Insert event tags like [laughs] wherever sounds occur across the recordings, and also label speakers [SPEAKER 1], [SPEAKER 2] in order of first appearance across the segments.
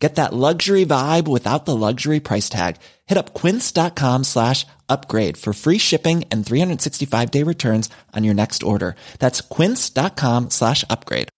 [SPEAKER 1] Get that luxury vibe without the luxury price tag. Hit up quince.com slash upgrade for free shipping and 365 day returns on your next order. That's quince.com slash upgrade.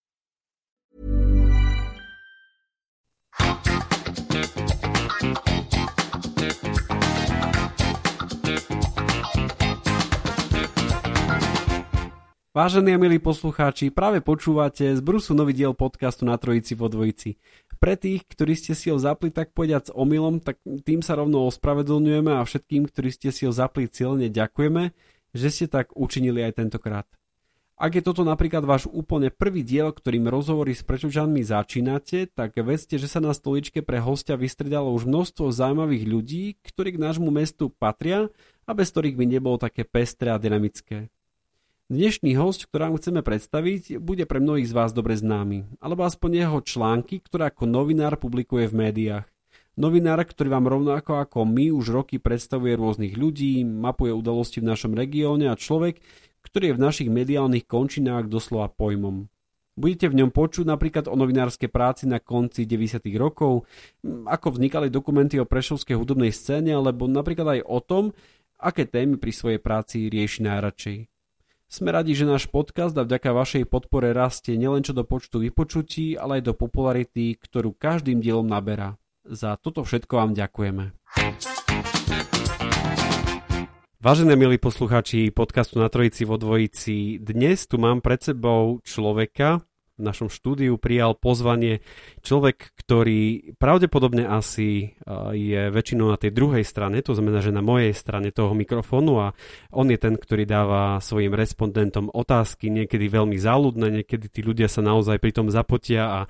[SPEAKER 2] Vážení a milí poslucháči, práve počúvate z Brusu nový diel podcastu na Trojici vo Dvojici. Pre tých, ktorí ste si ho zapli tak povedať s omylom, tak tým sa rovno ospravedlňujeme a všetkým, ktorí ste si ho zapli cieľne ďakujeme, že ste tak učinili aj tentokrát. Ak je toto napríklad váš úplne prvý diel, ktorým rozhovory s prečočanmi začínate, tak vedzte, že sa na stoličke pre hostia vystredalo už množstvo zaujímavých ľudí, ktorí k nášmu mestu patria a bez ktorých by nebolo také pestré a dynamické. Dnešný host, ktorá chceme predstaviť, bude pre mnohých z vás dobre známy, alebo aspoň jeho články, ktoré ako novinár publikuje v médiách. Novinár, ktorý vám rovnako ako my už roky predstavuje rôznych ľudí, mapuje udalosti v našom regióne a človek, ktorý je v našich mediálnych končinách doslova pojmom. Budete v ňom počuť napríklad o novinárskej práci na konci 90. rokov, ako vznikali dokumenty o prešovskej hudobnej scéne, alebo napríklad aj o tom, aké témy pri svojej práci rieši najradšej. Sme radi, že náš podcast a vďaka vašej podpore rastie nielen čo do počtu vypočutí, ale aj do popularity, ktorú každým dielom naberá. Za toto všetko vám ďakujeme. Vážené milí poslucháči podcastu na Trojici vo Dvojici, dnes tu mám pred sebou človeka, našom štúdiu prijal pozvanie človek, ktorý pravdepodobne asi je väčšinou na tej druhej strane, to znamená, že na mojej strane toho mikrofónu a on je ten, ktorý dáva svojim respondentom otázky, niekedy veľmi záľudné, niekedy tí ľudia sa naozaj pri tom zapotia a,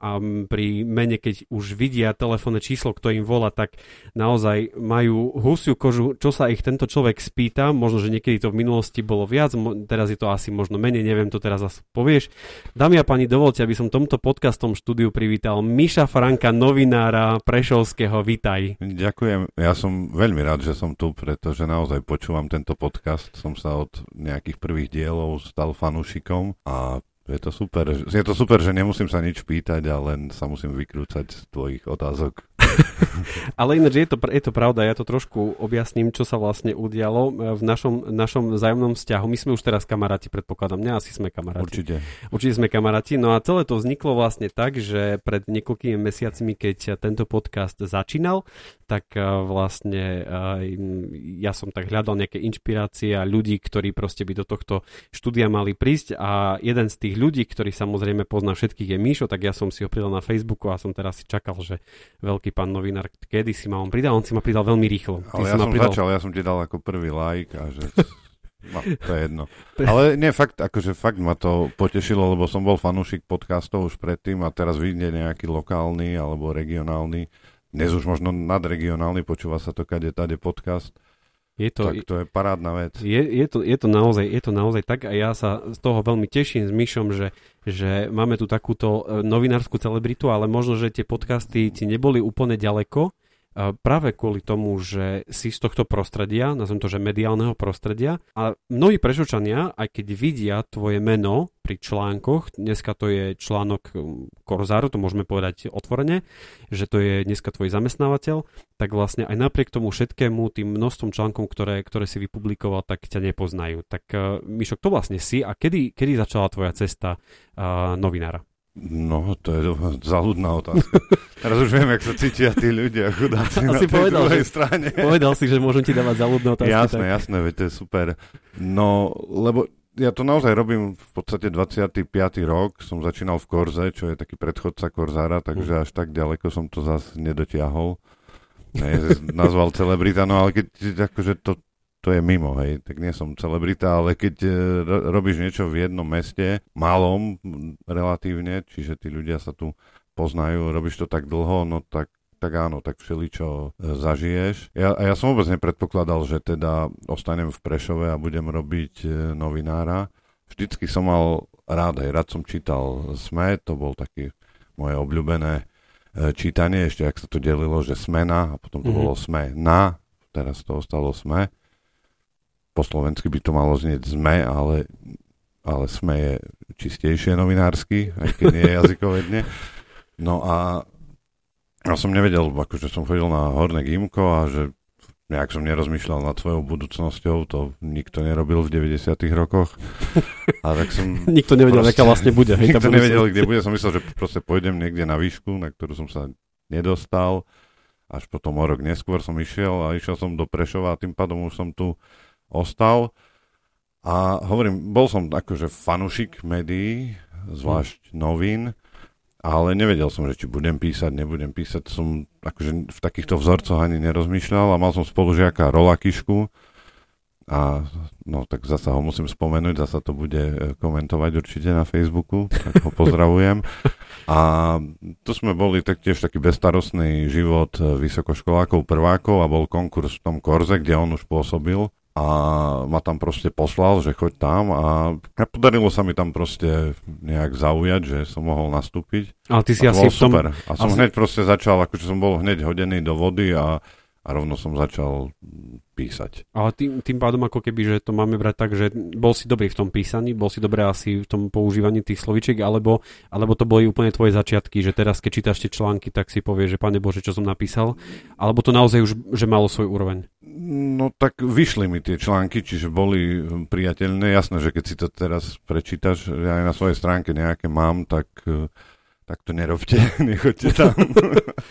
[SPEAKER 2] a pri mene, keď už vidia telefónne číslo, kto im volá, tak naozaj majú husiu kožu, čo sa ich tento človek spýta, možno, že niekedy to v minulosti bolo viac, teraz je to asi možno menej, neviem to teraz zase povieš. Dámy a páni, páni, dovolte, aby som tomto podcastom štúdiu privítal Miša Franka, novinára Prešovského. Vítaj.
[SPEAKER 3] Ďakujem. Ja som veľmi rád, že som tu, pretože naozaj počúvam tento podcast. Som sa od nejakých prvých dielov stal fanúšikom a je to super. Je to super, že nemusím sa nič pýtať a len sa musím vykrúcať z tvojich otázok. [laughs] [laughs]
[SPEAKER 2] Ale ináč je to, je to pravda, ja to trošku objasním, čo sa vlastne udialo v našom, našom vzájomnom vzťahu. My sme už teraz kamaráti, predpokladám, ne? Asi sme kamaráti.
[SPEAKER 3] Určite.
[SPEAKER 2] Určite sme kamaráti. No a celé to vzniklo vlastne tak, že pred niekoľkými mesiacmi, keď tento podcast začínal, tak eh, vlastne eh, ja som tak hľadal nejaké inšpirácie a ľudí, ktorí proste by do tohto štúdia mali prísť a jeden z tých ľudí, ktorý samozrejme pozná všetkých je Míšo, tak ja som si ho pridal na Facebooku a som teraz si čakal, že veľký pán novinár, kedy si ma on pridal, on si ma pridal veľmi rýchlo.
[SPEAKER 3] Ty Ale ja som pridal... začal, ja som ti dal ako prvý like a že... [laughs] No, to je jedno. Ale nie, fakt, akože fakt ma to potešilo, lebo som bol fanúšik podcastov už predtým a teraz vidie nejaký lokálny alebo regionálny dnes už možno nadregionálny, počúva sa to kade tade podcast. Je to, tak to je parádna vec.
[SPEAKER 2] Je, je, to, je, to naozaj, je to naozaj tak a ja sa z toho veľmi teším s Myšom, že, že máme tu takúto e, novinárskú celebritu, ale možno, že tie podcasty ti neboli úplne ďaleko, práve kvôli tomu, že si z tohto prostredia, nazvem to, že mediálneho prostredia a mnohí prešočania, aj keď vidia tvoje meno pri článkoch, dneska to je článok um, Korzáru, to môžeme povedať otvorene, že to je dneska tvoj zamestnávateľ, tak vlastne aj napriek tomu všetkému, tým množstvom článkom, ktoré, ktoré si vypublikoval, tak ťa nepoznajú. Tak uh, Mišo, kto vlastne si a kedy, kedy začala tvoja cesta uh, novinára?
[SPEAKER 3] No, to je záľudná otázka. [laughs] Teraz už viem, jak sa cítia tí ľudia chudáci na tej povedal, druhej strane.
[SPEAKER 2] Povedal si, že môžem ti dávať záľudné otázky.
[SPEAKER 3] Jasné, tak. jasné, veď to je super. No, lebo ja to naozaj robím v podstate 25. rok. Som začínal v Korze, čo je taký predchodca Korzára, takže mm. až tak ďaleko som to zase nedotiahol. Ne, [laughs] nazval celebrita, no ale keď akože to to je mimo, hej, tak nie som celebrita, ale keď e, robíš niečo v jednom meste, malom relatívne, čiže tí ľudia sa tu poznajú, robíš to tak dlho, no tak tak áno, tak všeličo e, zažiješ. Ja, a ja som vôbec nepredpokladal, že teda ostanem v Prešove a budem robiť e, novinára. vždycky som mal rád, aj rád som čítal SME, to bol taký moje obľúbené čítanie, ešte ak sa to delilo, že SMENA a potom to mm-hmm. bolo SME na, teraz to ostalo SME. Po slovensky by to malo znieť SME, ale, ale SME je čistejšie novinársky, aj keď nie je jazykovedne. No a ja som nevedel, akože som chodil na Horné Gimko a že nejak som nerozmýšľal nad svojou budúcnosťou, to nikto nerobil v 90 rokoch. A tak som [laughs]
[SPEAKER 2] nikto nevedel, proste, aká vlastne bude.
[SPEAKER 3] Nikto nevedel, kde bude. Som myslel, že proste pôjdem niekde na výšku, na ktorú som sa nedostal. Až potom o rok neskôr som išiel a išiel som do Prešova a tým pádom už som tu ostal. A hovorím, bol som akože fanušik médií, zvlášť novín, ale nevedel som, že či budem písať, nebudem písať. Som akože v takýchto vzorcoch ani nerozmýšľal a mal som spolužiaka Rola Kišku a no tak zasa ho musím spomenúť, zasa to bude e, komentovať určite na Facebooku, tak ho pozdravujem. A tu sme boli taktiež taký bestarostný život e, vysokoškolákov, prvákov a bol konkurs v tom Korze, kde on už pôsobil a ma tam proste poslal, že choď tam a podarilo sa mi tam proste nejak zaujať, že som mohol nastúpiť.
[SPEAKER 2] Ale ty si a asi v tom...
[SPEAKER 3] super. A som asi... hneď proste začal, akože som bol hneď hodený do vody a a rovno som začal písať.
[SPEAKER 2] Ale tým, tým pádom ako keby, že to máme brať tak, že bol si dobrý v tom písaní, bol si dobrý asi v tom používaní tých slovičiek, alebo, alebo to boli úplne tvoje začiatky, že teraz keď čítaš tie články, tak si povieš, že pane Bože, čo som napísal, alebo to naozaj už, že malo svoj úroveň?
[SPEAKER 3] No tak vyšli mi tie články, čiže boli priateľné. Jasné, že keď si to teraz prečítaš, ja aj na svojej stránke nejaké mám, tak tak to nerobte, [laughs] nechoďte tam.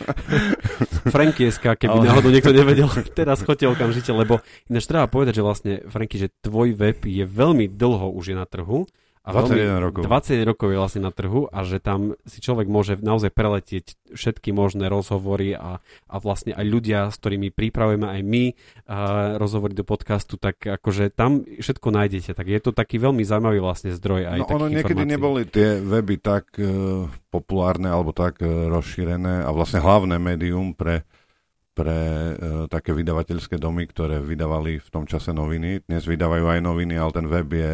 [SPEAKER 3] [laughs]
[SPEAKER 2] Frankieska, keby Ale... náhodou niekto nevedel, [laughs] teraz choďte okamžite, lebo ináč treba povedať, že vlastne, Franky, že tvoj web je veľmi dlho už je na trhu
[SPEAKER 3] a 21 rokov.
[SPEAKER 2] 21 rokov je vlastne na trhu a že tam si človek môže naozaj preletieť všetky možné rozhovory a, a vlastne aj ľudia, s ktorými pripravujeme aj my a rozhovory do podcastu, tak akože tam všetko nájdete. Tak je to taký veľmi zaujímavý vlastne zdroj aj
[SPEAKER 3] no ono niekedy
[SPEAKER 2] informácií.
[SPEAKER 3] neboli tie weby tak uh, populárne alebo tak uh, rozšírené a vlastne hlavné médium pre pre uh, také vydavateľské domy, ktoré vydávali v tom čase noviny. Dnes vydávajú aj noviny, ale ten web je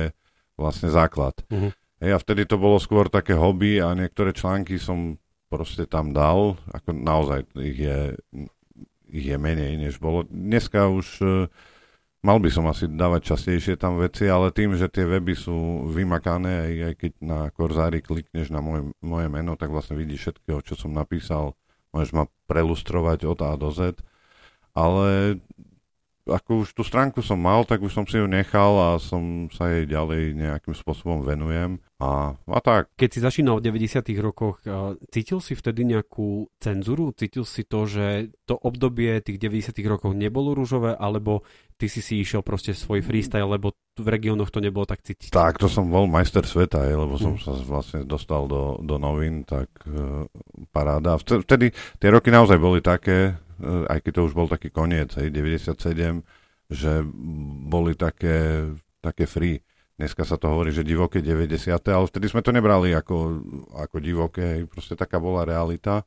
[SPEAKER 3] vlastne základ. Uh-huh. Hej, a vtedy to bolo skôr také hobby a niektoré články som proste tam dal, ako naozaj ich je, ich je menej, než bolo. Dneska už uh, mal by som asi dávať častejšie tam veci, ale tým, že tie weby sú vymakané, aj, aj keď na Korzári klikneš na moje, moje meno, tak vlastne vidíš všetkého, čo som napísal, môžeš ma prelustrovať od A do Z, ale ako už tú stránku som mal, tak už som si ju nechal a som sa jej ďalej nejakým spôsobom venujem a, a tak.
[SPEAKER 2] Keď si začínal v 90 rokoch, cítil si vtedy nejakú cenzuru? Cítil si to, že to obdobie tých 90 rokov nebolo rúžové, alebo ty si si išiel proste svoj freestyle, lebo v regiónoch to nebolo tak cítiť?
[SPEAKER 3] Tak, to som bol majster sveta, lebo som mm. sa vlastne dostal do, do novín, tak uh, paráda. Vtedy tie roky naozaj boli také, aj keď to už bol taký koniec, hej, 97, že boli také, také free. Dneska sa to hovorí, že divoké 90. ale vtedy sme to nebrali ako, ako divoké, hej, proste taká bola realita,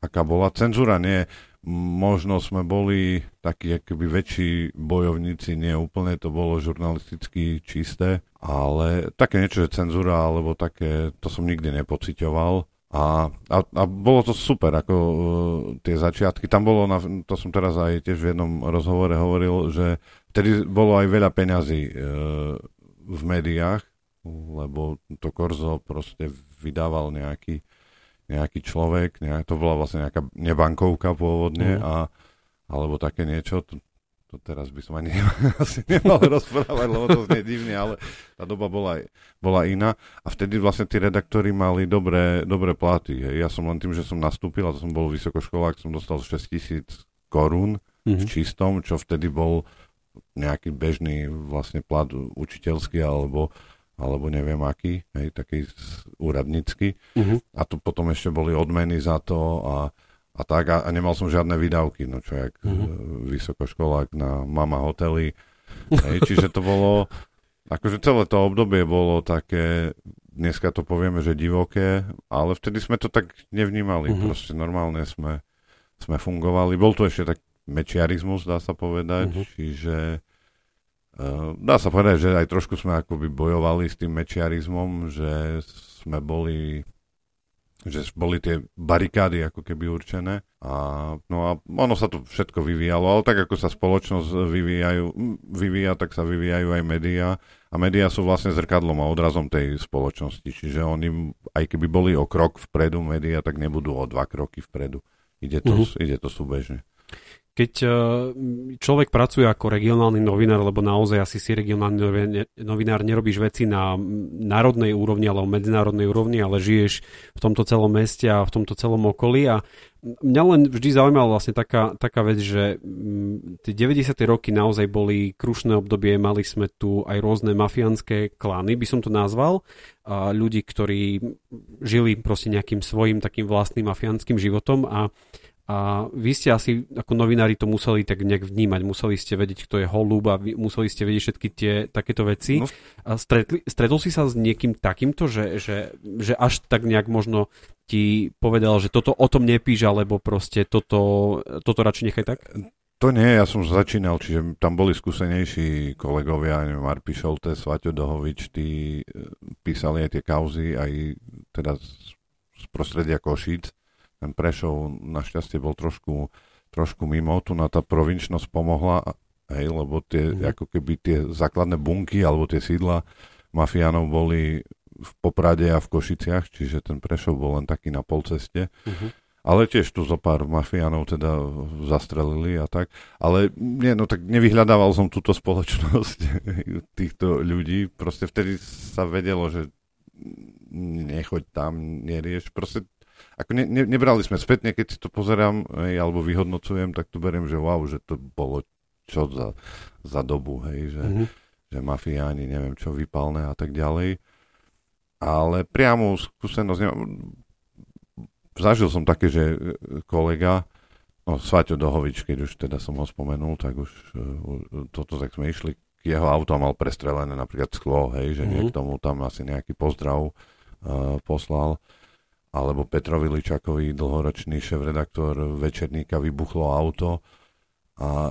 [SPEAKER 3] aká bola. Cenzúra nie, možno sme boli takí akoby väčší bojovníci, nie úplne to bolo žurnalisticky čisté, ale také niečo, že cenzúra, alebo také, to som nikdy nepocitoval. A, a, a bolo to super, ako uh, tie začiatky. Tam bolo, na, to som teraz aj tiež v jednom rozhovore hovoril, že vtedy bolo aj veľa peňazí uh, v médiách, lebo to Korzo proste vydával nejaký, nejaký človek, nejak, to bola vlastne nejaká nebankovka pôvodne, mm. a, alebo také niečo. To, to teraz by som ani [laughs] asi nemal rozprávať, lebo to znie divne, ale tá doba bola, bola iná. A vtedy vlastne tí redaktori mali dobré, dobré platy. Hej. Ja som len tým, že som nastúpil, a to som bol vysokoškolák, som dostal 6 tisíc korún mm-hmm. v mhm. čistom, čo vtedy bol nejaký bežný vlastne plat učiteľský alebo, alebo neviem aký, hej, taký úradnícky. Mm-hmm. A tu potom ešte boli odmeny za to a a tak a, a nemal som žiadne výdavky, no čo jak mm-hmm. vysokoškolák na mama hotely. Hej, čiže to bolo, akože celé to obdobie bolo také, dneska to povieme, že divoké, ale vtedy sme to tak nevnímali, mm-hmm. proste normálne sme, sme fungovali. Bol to ešte tak mečiarizmus, dá sa povedať, mm-hmm. čiže dá sa povedať, že aj trošku sme akoby bojovali s tým mečiarizmom, že sme boli že boli tie barikády ako keby určené. A, no a ono sa to všetko vyvíjalo, ale tak ako sa spoločnosť vyvíjajú, vyvíja, tak sa vyvíjajú aj médiá. A médiá sú vlastne zrkadlom a odrazom tej spoločnosti. Čiže oni, aj keby boli o krok vpredu médiá, tak nebudú o dva kroky vpredu. Ide to, uh-huh. ide to súbežne
[SPEAKER 2] keď e, človek pracuje ako regionálny novinár, lebo naozaj asi si regionálny novinár nerobíš veci na národnej úrovni, ale o medzinárodnej úrovni, ale žiješ v tomto celom meste a v tomto celom okolí a mňa len vždy zaujímala vlastne taká, taká vec, že tie 90. roky naozaj boli krušné obdobie, mali sme tu aj rôzne mafiánske klány, by som to nazval, a ľudí, ktorí žili proste nejakým svojim takým vlastným mafiánskym životom a a vy ste asi ako novinári to museli tak nejak vnímať, museli ste vedieť, kto je holub a museli ste vedieť všetky tie takéto veci. No. A stretli, stretol si sa s niekým takýmto, že, že, že až tak nejak možno ti povedal, že toto o tom nepíš, alebo proste toto, toto radšej nechaj tak?
[SPEAKER 3] To nie, ja som začínal, čiže tam boli skúsenejší kolegovia, neviem, Marpi Šolte, Svaťo Dohovič, tí e, písali aj tie kauzy, aj teda z prostredia Košíc ten Prešov našťastie bol trošku, trošku mimo, tu na tá provinčnosť pomohla, hej, lebo tie, mm. ako keby tie základné bunky alebo tie sídla mafiánov boli v Poprade a v Košiciach, čiže ten Prešov bol len taký na polceste. Mm-hmm. Ale tiež tu zo pár mafiánov teda zastrelili a tak. Ale nie, no tak nevyhľadával som túto spoločnosť [laughs] týchto ľudí. Proste vtedy sa vedelo, že nechoď tam, nerieš. Proste ako ne, ne, nebrali sme spätne, keď si to pozerám hej, alebo vyhodnocujem, tak to beriem, že wow, že to bolo čo za, za dobu, hej, že, mm-hmm. že mafiáni, neviem čo, vypalné a tak ďalej. Ale priamo skúsenosť, neviem, zažil som také, že e, kolega, no Svaťo Dohovič, keď už teda som ho spomenul, tak už uh, toto tak sme išli, jeho auto mal prestrelené napríklad sklo, hej, že mm-hmm. tomu tam asi nejaký pozdrav uh, poslal alebo Petrovi Ličakovi, dlhoročný šéf-redaktor Večerníka, vybuchlo auto a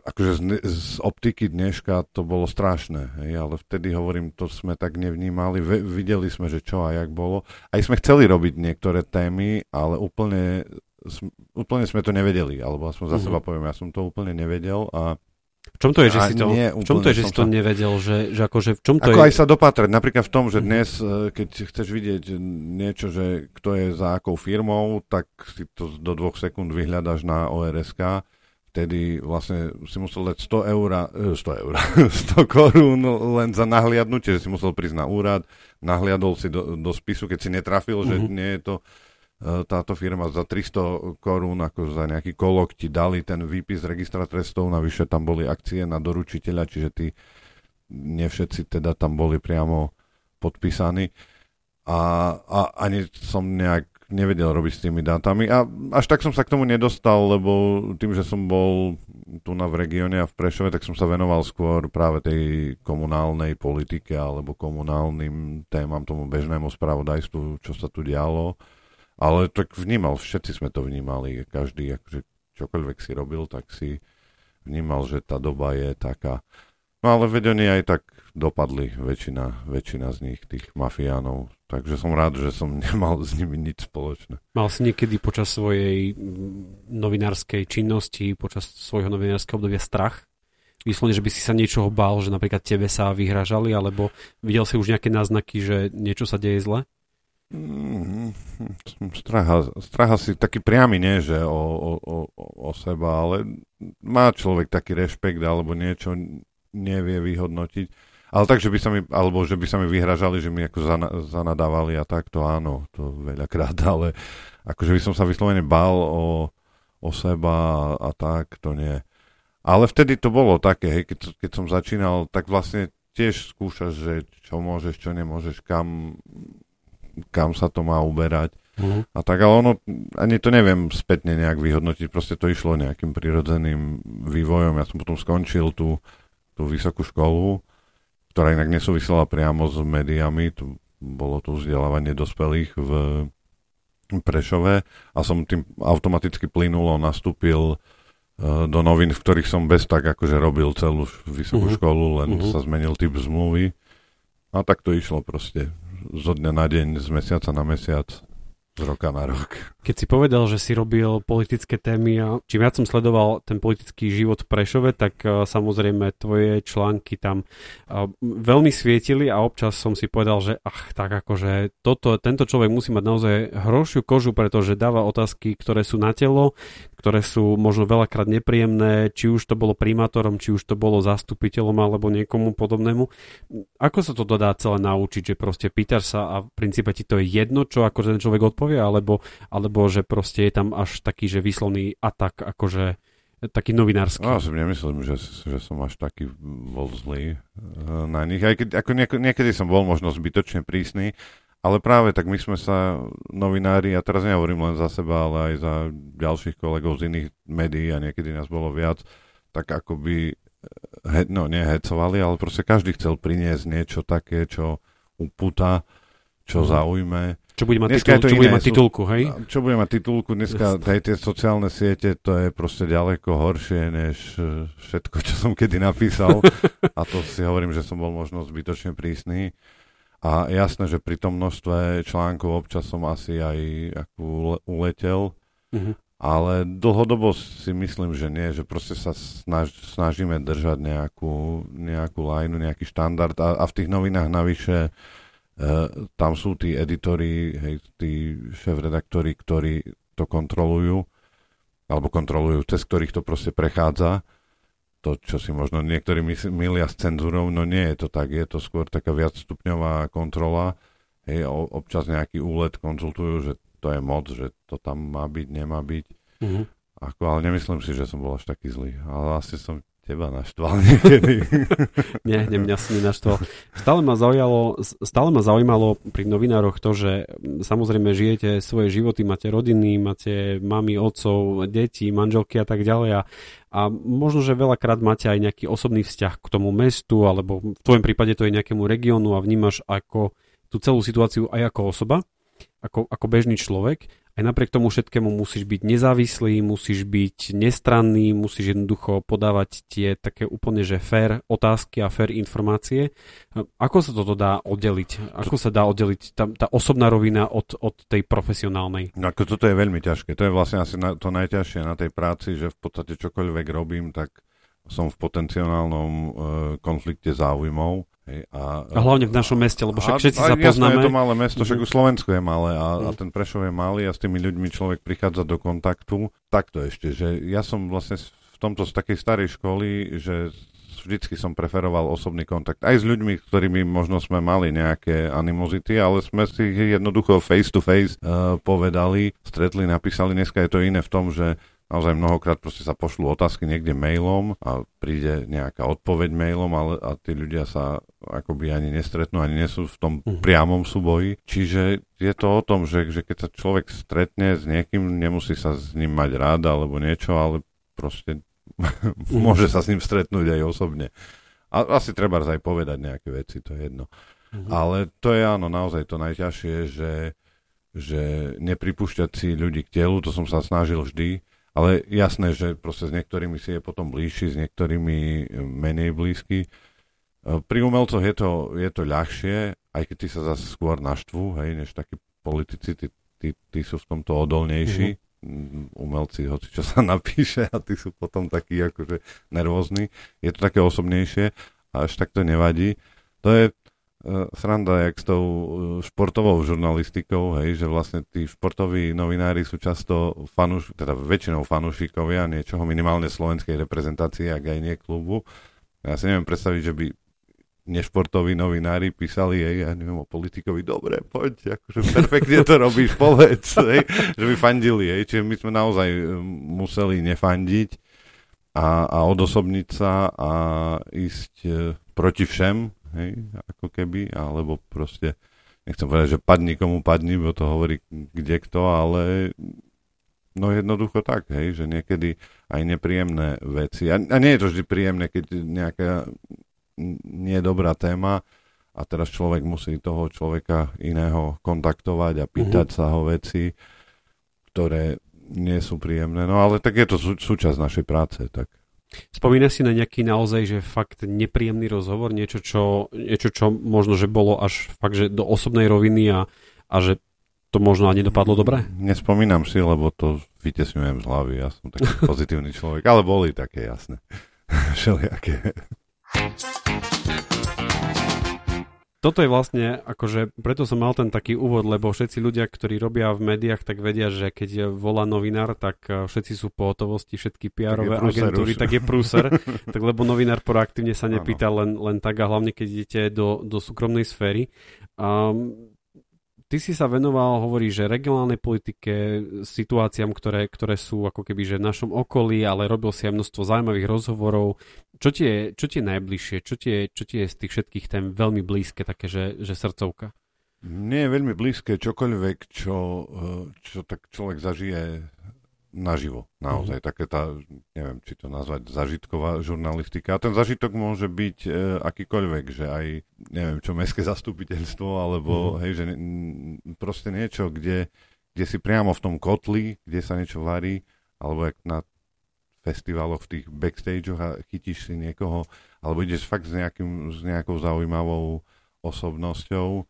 [SPEAKER 3] akože z, z optiky dneška to bolo strašné, hej, ale vtedy hovorím, to sme tak nevnímali, Ve, videli sme, že čo a jak bolo. Aj sme chceli robiť niektoré témy, ale úplne, úplne sme to nevedeli, alebo aspoň za uh-huh. seba poviem, ja som to úplne nevedel a
[SPEAKER 2] čom to je, že si to, nie, v čom to, je, že si to nevedel? Že, že akože v čom to
[SPEAKER 3] ako
[SPEAKER 2] je?
[SPEAKER 3] aj sa dopatrať. Napríklad v tom, že mhm. dnes, eh, keď chceš vidieť niečo, že kto je za akou firmou, tak si to do dvoch sekúnd vyhľadaš na ORSK. Vtedy vlastne si musel dať 100 eur, 100 eur, 100 korún len za nahliadnutie, že si musel prísť na úrad, nahliadol si do, do spisu, keď si netrafil, uh-huh. že mhm. nie je to E, táto firma za 300 korún, ako za nejaký kolok ti dali ten výpis registra trestov, navyše tam boli akcie na doručiteľa, čiže tí nevšetci teda tam boli priamo podpísaní. A, a ani som nejak nevedel robiť s tými dátami. A až tak som sa k tomu nedostal, lebo tým, že som bol tu na v regióne a v Prešove, tak som sa venoval skôr práve tej komunálnej politike alebo komunálnym témam, tomu bežnému spravodajstvu, čo sa tu dialo ale tak vnímal, všetci sme to vnímali, každý, akože čokoľvek si robil, tak si vnímal, že tá doba je taká. No ale veď oni aj tak dopadli, väčšina, väčšina z nich, tých mafiánov. Takže som rád, že som [laughs] nemal s nimi nič spoločné.
[SPEAKER 2] Mal si niekedy počas svojej novinárskej činnosti, počas svojho novinárskeho obdobia strach? Vyslovene, že by si sa niečoho bál, že napríklad tebe sa vyhražali, alebo videl si už nejaké náznaky, že niečo sa deje zle?
[SPEAKER 3] Mm, straha, straha si taký priamy nie, že o, o, o, o seba, ale má človek taký rešpekt alebo niečo nevie vyhodnotiť. Ale tak, že by sa mi, alebo že by sa mi vyhražali, že mi ako zana, zanadávali a tak, to áno, to veľakrát, [laughs] ale akože by som sa vyslovene bál o, o seba a, a tak, to nie. Ale vtedy to bolo také, hej, keď, keď som začínal, tak vlastne tiež skúšaš, že čo môžeš, čo nemôžeš, kam kam sa to má uberať. Uh-huh. A tak, ale ono, ani to neviem spätne nejak vyhodnotiť, proste to išlo nejakým prirodzeným vývojom. Ja som potom skončil tú, tú vysokú školu, ktorá inak nesúvisela priamo s médiami, tu bolo to vzdelávanie dospelých v Prešove a som tým automaticky plynulo nastúpil do novín, v ktorých som bez tak akože robil celú vysokú uh-huh. školu, len uh-huh. sa zmenil typ zmluvy. A tak to išlo proste zo dňa na deň, z mesiaca na mesiac z roka na rok.
[SPEAKER 2] Keď si povedal, že si robil politické témy a čím viac som sledoval ten politický život v Prešove, tak uh, samozrejme tvoje články tam uh, veľmi svietili a občas som si povedal, že ach, tak akože toto, tento človek musí mať naozaj hrošiu kožu, pretože dáva otázky, ktoré sú na telo, ktoré sú možno veľakrát nepríjemné, či už to bolo primátorom, či už to bolo zastupiteľom alebo niekomu podobnému. Ako sa to dá celé naučiť, že proste pýtaš sa a v princípe ti to je jedno, čo ako ten človek odpovie, alebo, alebo že proste je tam až taký, že výslovný atak, akože taký novinársky.
[SPEAKER 3] No, ja si nemyslím, že, že som až taký bol zlý eh, na nich. Aj keď, ako niekedy som bol možno zbytočne prísny, ale práve tak my sme sa, novinári, a teraz nehovorím len za seba, ale aj za ďalších kolegov z iných médií a niekedy nás bolo viac, tak akoby, eh, he, no nehecovali, ale proste každý chcel priniesť niečo také, čo upúta, čo mhm. zaujme.
[SPEAKER 2] Čo bude mať, titul, čo bude mať titulku, hej?
[SPEAKER 3] Čo bude mať titulku, dneska aj tie sociálne siete, to je proste ďaleko horšie, než eh, všetko, čo som kedy napísal. [laughs] a to si hovorím, že som bol možno zbytočne prísny. A jasné, že pri tom množstve článkov občas som asi aj ako uletel, uh-huh. ale dlhodobo si myslím, že nie, že proste sa snaž, snažíme držať nejakú, nejakú lajnu, nejaký štandard. A, a v tých novinách navyše uh, tam sú tí editori, hej, tí šéf-redaktori, ktorí to kontrolujú, alebo kontrolujú, cez ktorých to proste prechádza to, čo si možno niektorí milia s cenzúrou, no nie je to tak, je to skôr taká viacstupňová kontrola. Hej, občas nejaký úlet konzultujú, že to je moc, že to tam má byť, nemá byť. Mm-hmm. Ako, ale nemyslím si, že som bol až taký zlý. Ale asi som teba naštval niekedy. [laughs]
[SPEAKER 2] Nie, nie, mňa si nenaštval. Stále ma, zaujalo, stále ma zaujímalo pri novinároch to, že samozrejme žijete svoje životy, máte rodiny, máte mami, otcov, deti, manželky a tak ďalej a, a možno, že veľakrát máte aj nejaký osobný vzťah k tomu mestu alebo v tvojom prípade to je nejakému regiónu a vnímaš ako tú celú situáciu aj ako osoba, ako, ako bežný človek aj napriek tomu všetkému musíš byť nezávislý, musíš byť nestranný, musíš jednoducho podávať tie také úplne, že fair otázky a fair informácie. Ako sa toto dá oddeliť? Ako sa dá oddeliť tá, tá osobná rovina od, od tej profesionálnej?
[SPEAKER 3] No ako toto je veľmi ťažké. To je vlastne asi na, to najťažšie na tej práci, že v podstate čokoľvek robím, tak som v potenciálnom uh, konflikte záujmov Hej,
[SPEAKER 2] a, a hlavne v našom meste, lebo však všetci a, sa poznáme.
[SPEAKER 3] je to malé mesto, však už Slovensko je malé a, a mhm. ten Prešov je malý a s tými ľuďmi človek prichádza do kontaktu. Takto ešte, že ja som vlastne v tomto z takej starej školy, že vždycky som preferoval osobný kontakt. Aj s ľuďmi, ktorými možno sme mali nejaké animozity, ale sme si jednoducho face to face uh, povedali, stretli, napísali. Dneska je to iné v tom, že naozaj mnohokrát proste sa pošlú otázky niekde mailom a príde nejaká odpoveď mailom, ale a tí ľudia sa akoby ani nestretnú, ani nie sú v tom uh-huh. priamom súboji. Čiže je to o tom, že, že keď sa človek stretne s niekým, nemusí sa s ním mať rád alebo niečo, ale proste uh-huh. [laughs] môže sa s ním stretnúť aj osobne. A asi treba aj povedať nejaké veci, to je jedno. Uh-huh. Ale to je áno, naozaj to najťažšie, že, že nepripúšťať si ľudí k telu, to som sa snažil vždy, ale jasné, že proste s niektorými si je potom bližší, s niektorými e, menej blízky. E, pri umelcoch je to, je to ľahšie, aj keď tí sa zase skôr naštvú, hej, než takí politici, tí, tí, tí sú v tomto odolnejší. Mm-hmm. Umelci, hoci čo sa [laughs] napíše a tí sú potom takí akože nervózni. Je to také osobnejšie a až tak to nevadí. To je sranda, jak s tou uh, športovou žurnalistikou, hej, že vlastne tí športoví novinári sú často fanúš, teda väčšinou fanúšikovia niečoho minimálne slovenskej reprezentácie, ak aj nie klubu. Ja si neviem predstaviť, že by nešportoví novinári písali jej, ja neviem, o politikovi, dobre, poď, akože perfektne to robíš, povedz, [laughs] hej, že by fandili, hej, čiže my sme naozaj museli nefandiť a, a odosobniť sa a ísť e, proti všem, hej, ako keby, alebo proste, nechcem povedať, že padni komu padni, bo to hovorí kde kto, ale no jednoducho tak, hej, že niekedy aj nepríjemné veci, a, a nie je to vždy príjemné, keď nejaká nie je dobrá téma a teraz človek musí toho človeka iného kontaktovať a pýtať uh-huh. sa ho veci, ktoré nie sú príjemné. No ale tak je to sú, súčasť našej práce. Tak.
[SPEAKER 2] Spomína si na nejaký naozaj, že fakt nepríjemný rozhovor, niečo, čo, niečo, čo možno, že bolo až fakt, že do osobnej roviny a, a že to možno ani dopadlo dobre?
[SPEAKER 3] Nespomínam si, lebo to vytesňujem z hlavy. Ja som taký [laughs] pozitívny človek, ale boli také jasné. [laughs] Všelijaké.
[SPEAKER 2] Toto je vlastne, akože preto som mal ten taký úvod, lebo všetci ľudia, ktorí robia v médiách, tak vedia, že keď volá novinár, tak eh, všetci sú po hotovosti, všetky pr agentúry, už. tak je prúser, [laughs] tak lebo novinár proaktívne sa nepýta len, len tak a hlavne keď idete do, do súkromnej sféry. Um, Ty si sa venoval, hovorí, že regionálnej politike, situáciám, ktoré, ktoré sú ako keby že v našom okolí, ale robil si aj množstvo zaujímavých rozhovorov. Čo ti je, čo ti je najbližšie? Čo ti je, čo ti je z tých všetkých tém veľmi blízke, také, že, že srdcovka?
[SPEAKER 3] Nie je veľmi blízke čokoľvek, čo, eh, čo tak človek zažije naživo. Naozaj, mm. také tá, neviem, či to nazvať zažitková žurnalistika. A ten zažitok môže byť e, akýkoľvek, že aj, neviem, čo mestské [laughs] zastupiteľstvo, alebo, mm. hej, že proste niečo, kde, kde si priamo v tom kotli, kde sa niečo varí, alebo jak na festivaloch, v tých backstageoch a chytíš si niekoho, alebo ideš fakt s, nejakým, s nejakou zaujímavou osobnosťou e,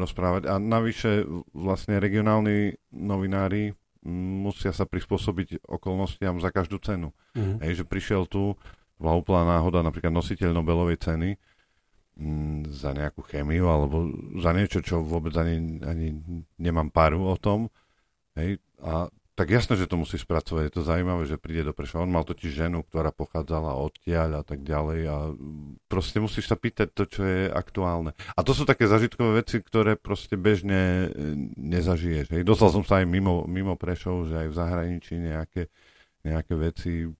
[SPEAKER 3] rozprávať. A navyše vlastne regionálni novinári musia sa prispôsobiť okolnostiam za každú cenu. Mm. Hej, že prišiel tu, bola úplná náhoda, napríklad nositeľ Nobelovej ceny m, za nejakú chemiu alebo za niečo, čo vôbec ani, ani nemám paru o tom. Hej, a tak jasné, že to musí spracovať. Je to zaujímavé, že príde do Prešova. On mal totiž ženu, ktorá pochádzala odtiaľ a tak ďalej a proste musíš sa pýtať to, čo je aktuálne. A to sú také zažitkové veci, ktoré proste bežne e, nezažiješ. Hej. Dostal som sa aj mimo, mimo Prešov, že aj v zahraničí nejaké, nejaké veci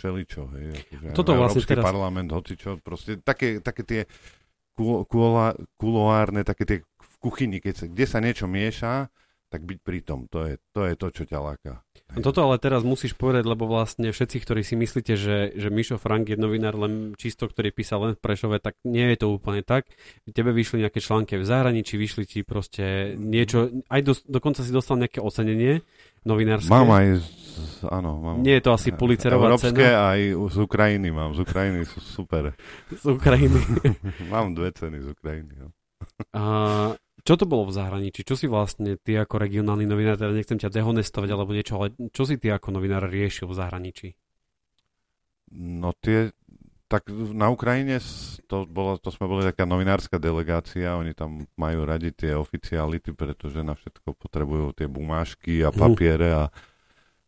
[SPEAKER 3] všeličo. Hej. Akože
[SPEAKER 2] Toto vlastne teraz...
[SPEAKER 3] parlament, hocičo, proste také, také tie kuloárne, také tie v kuchyni, keď sa, kde sa niečo mieša, tak byť pri tom, to je to, je to čo ťa láka.
[SPEAKER 2] No toto ale teraz musíš povedať, lebo vlastne všetci, ktorí si myslíte, že, že Mišo Frank je novinár len čisto, ktorý písal len v Prešove, tak nie je to úplne tak. Tebe vyšli nejaké články v zahraničí, vyšli ti proste niečo, aj do, dokonca si dostal nejaké ocenenie novinárske.
[SPEAKER 3] Mám aj, áno. Mám,
[SPEAKER 2] nie je to asi Pulitzerová
[SPEAKER 3] Európske cena? aj z Ukrajiny mám, z Ukrajiny sú super.
[SPEAKER 2] z Ukrajiny. [laughs]
[SPEAKER 3] mám dve ceny z Ukrajiny. No.
[SPEAKER 2] A čo to bolo v zahraničí? Čo si vlastne ty ako regionálny novinár, teda nechcem ťa dehonestovať alebo niečo, ale čo si ty ako novinár riešil v zahraničí?
[SPEAKER 3] No tie, tak na Ukrajine to, bolo, to sme boli taká novinárska delegácia, oni tam majú radi tie oficiality, pretože na všetko potrebujú tie bumášky a mhm. papiere a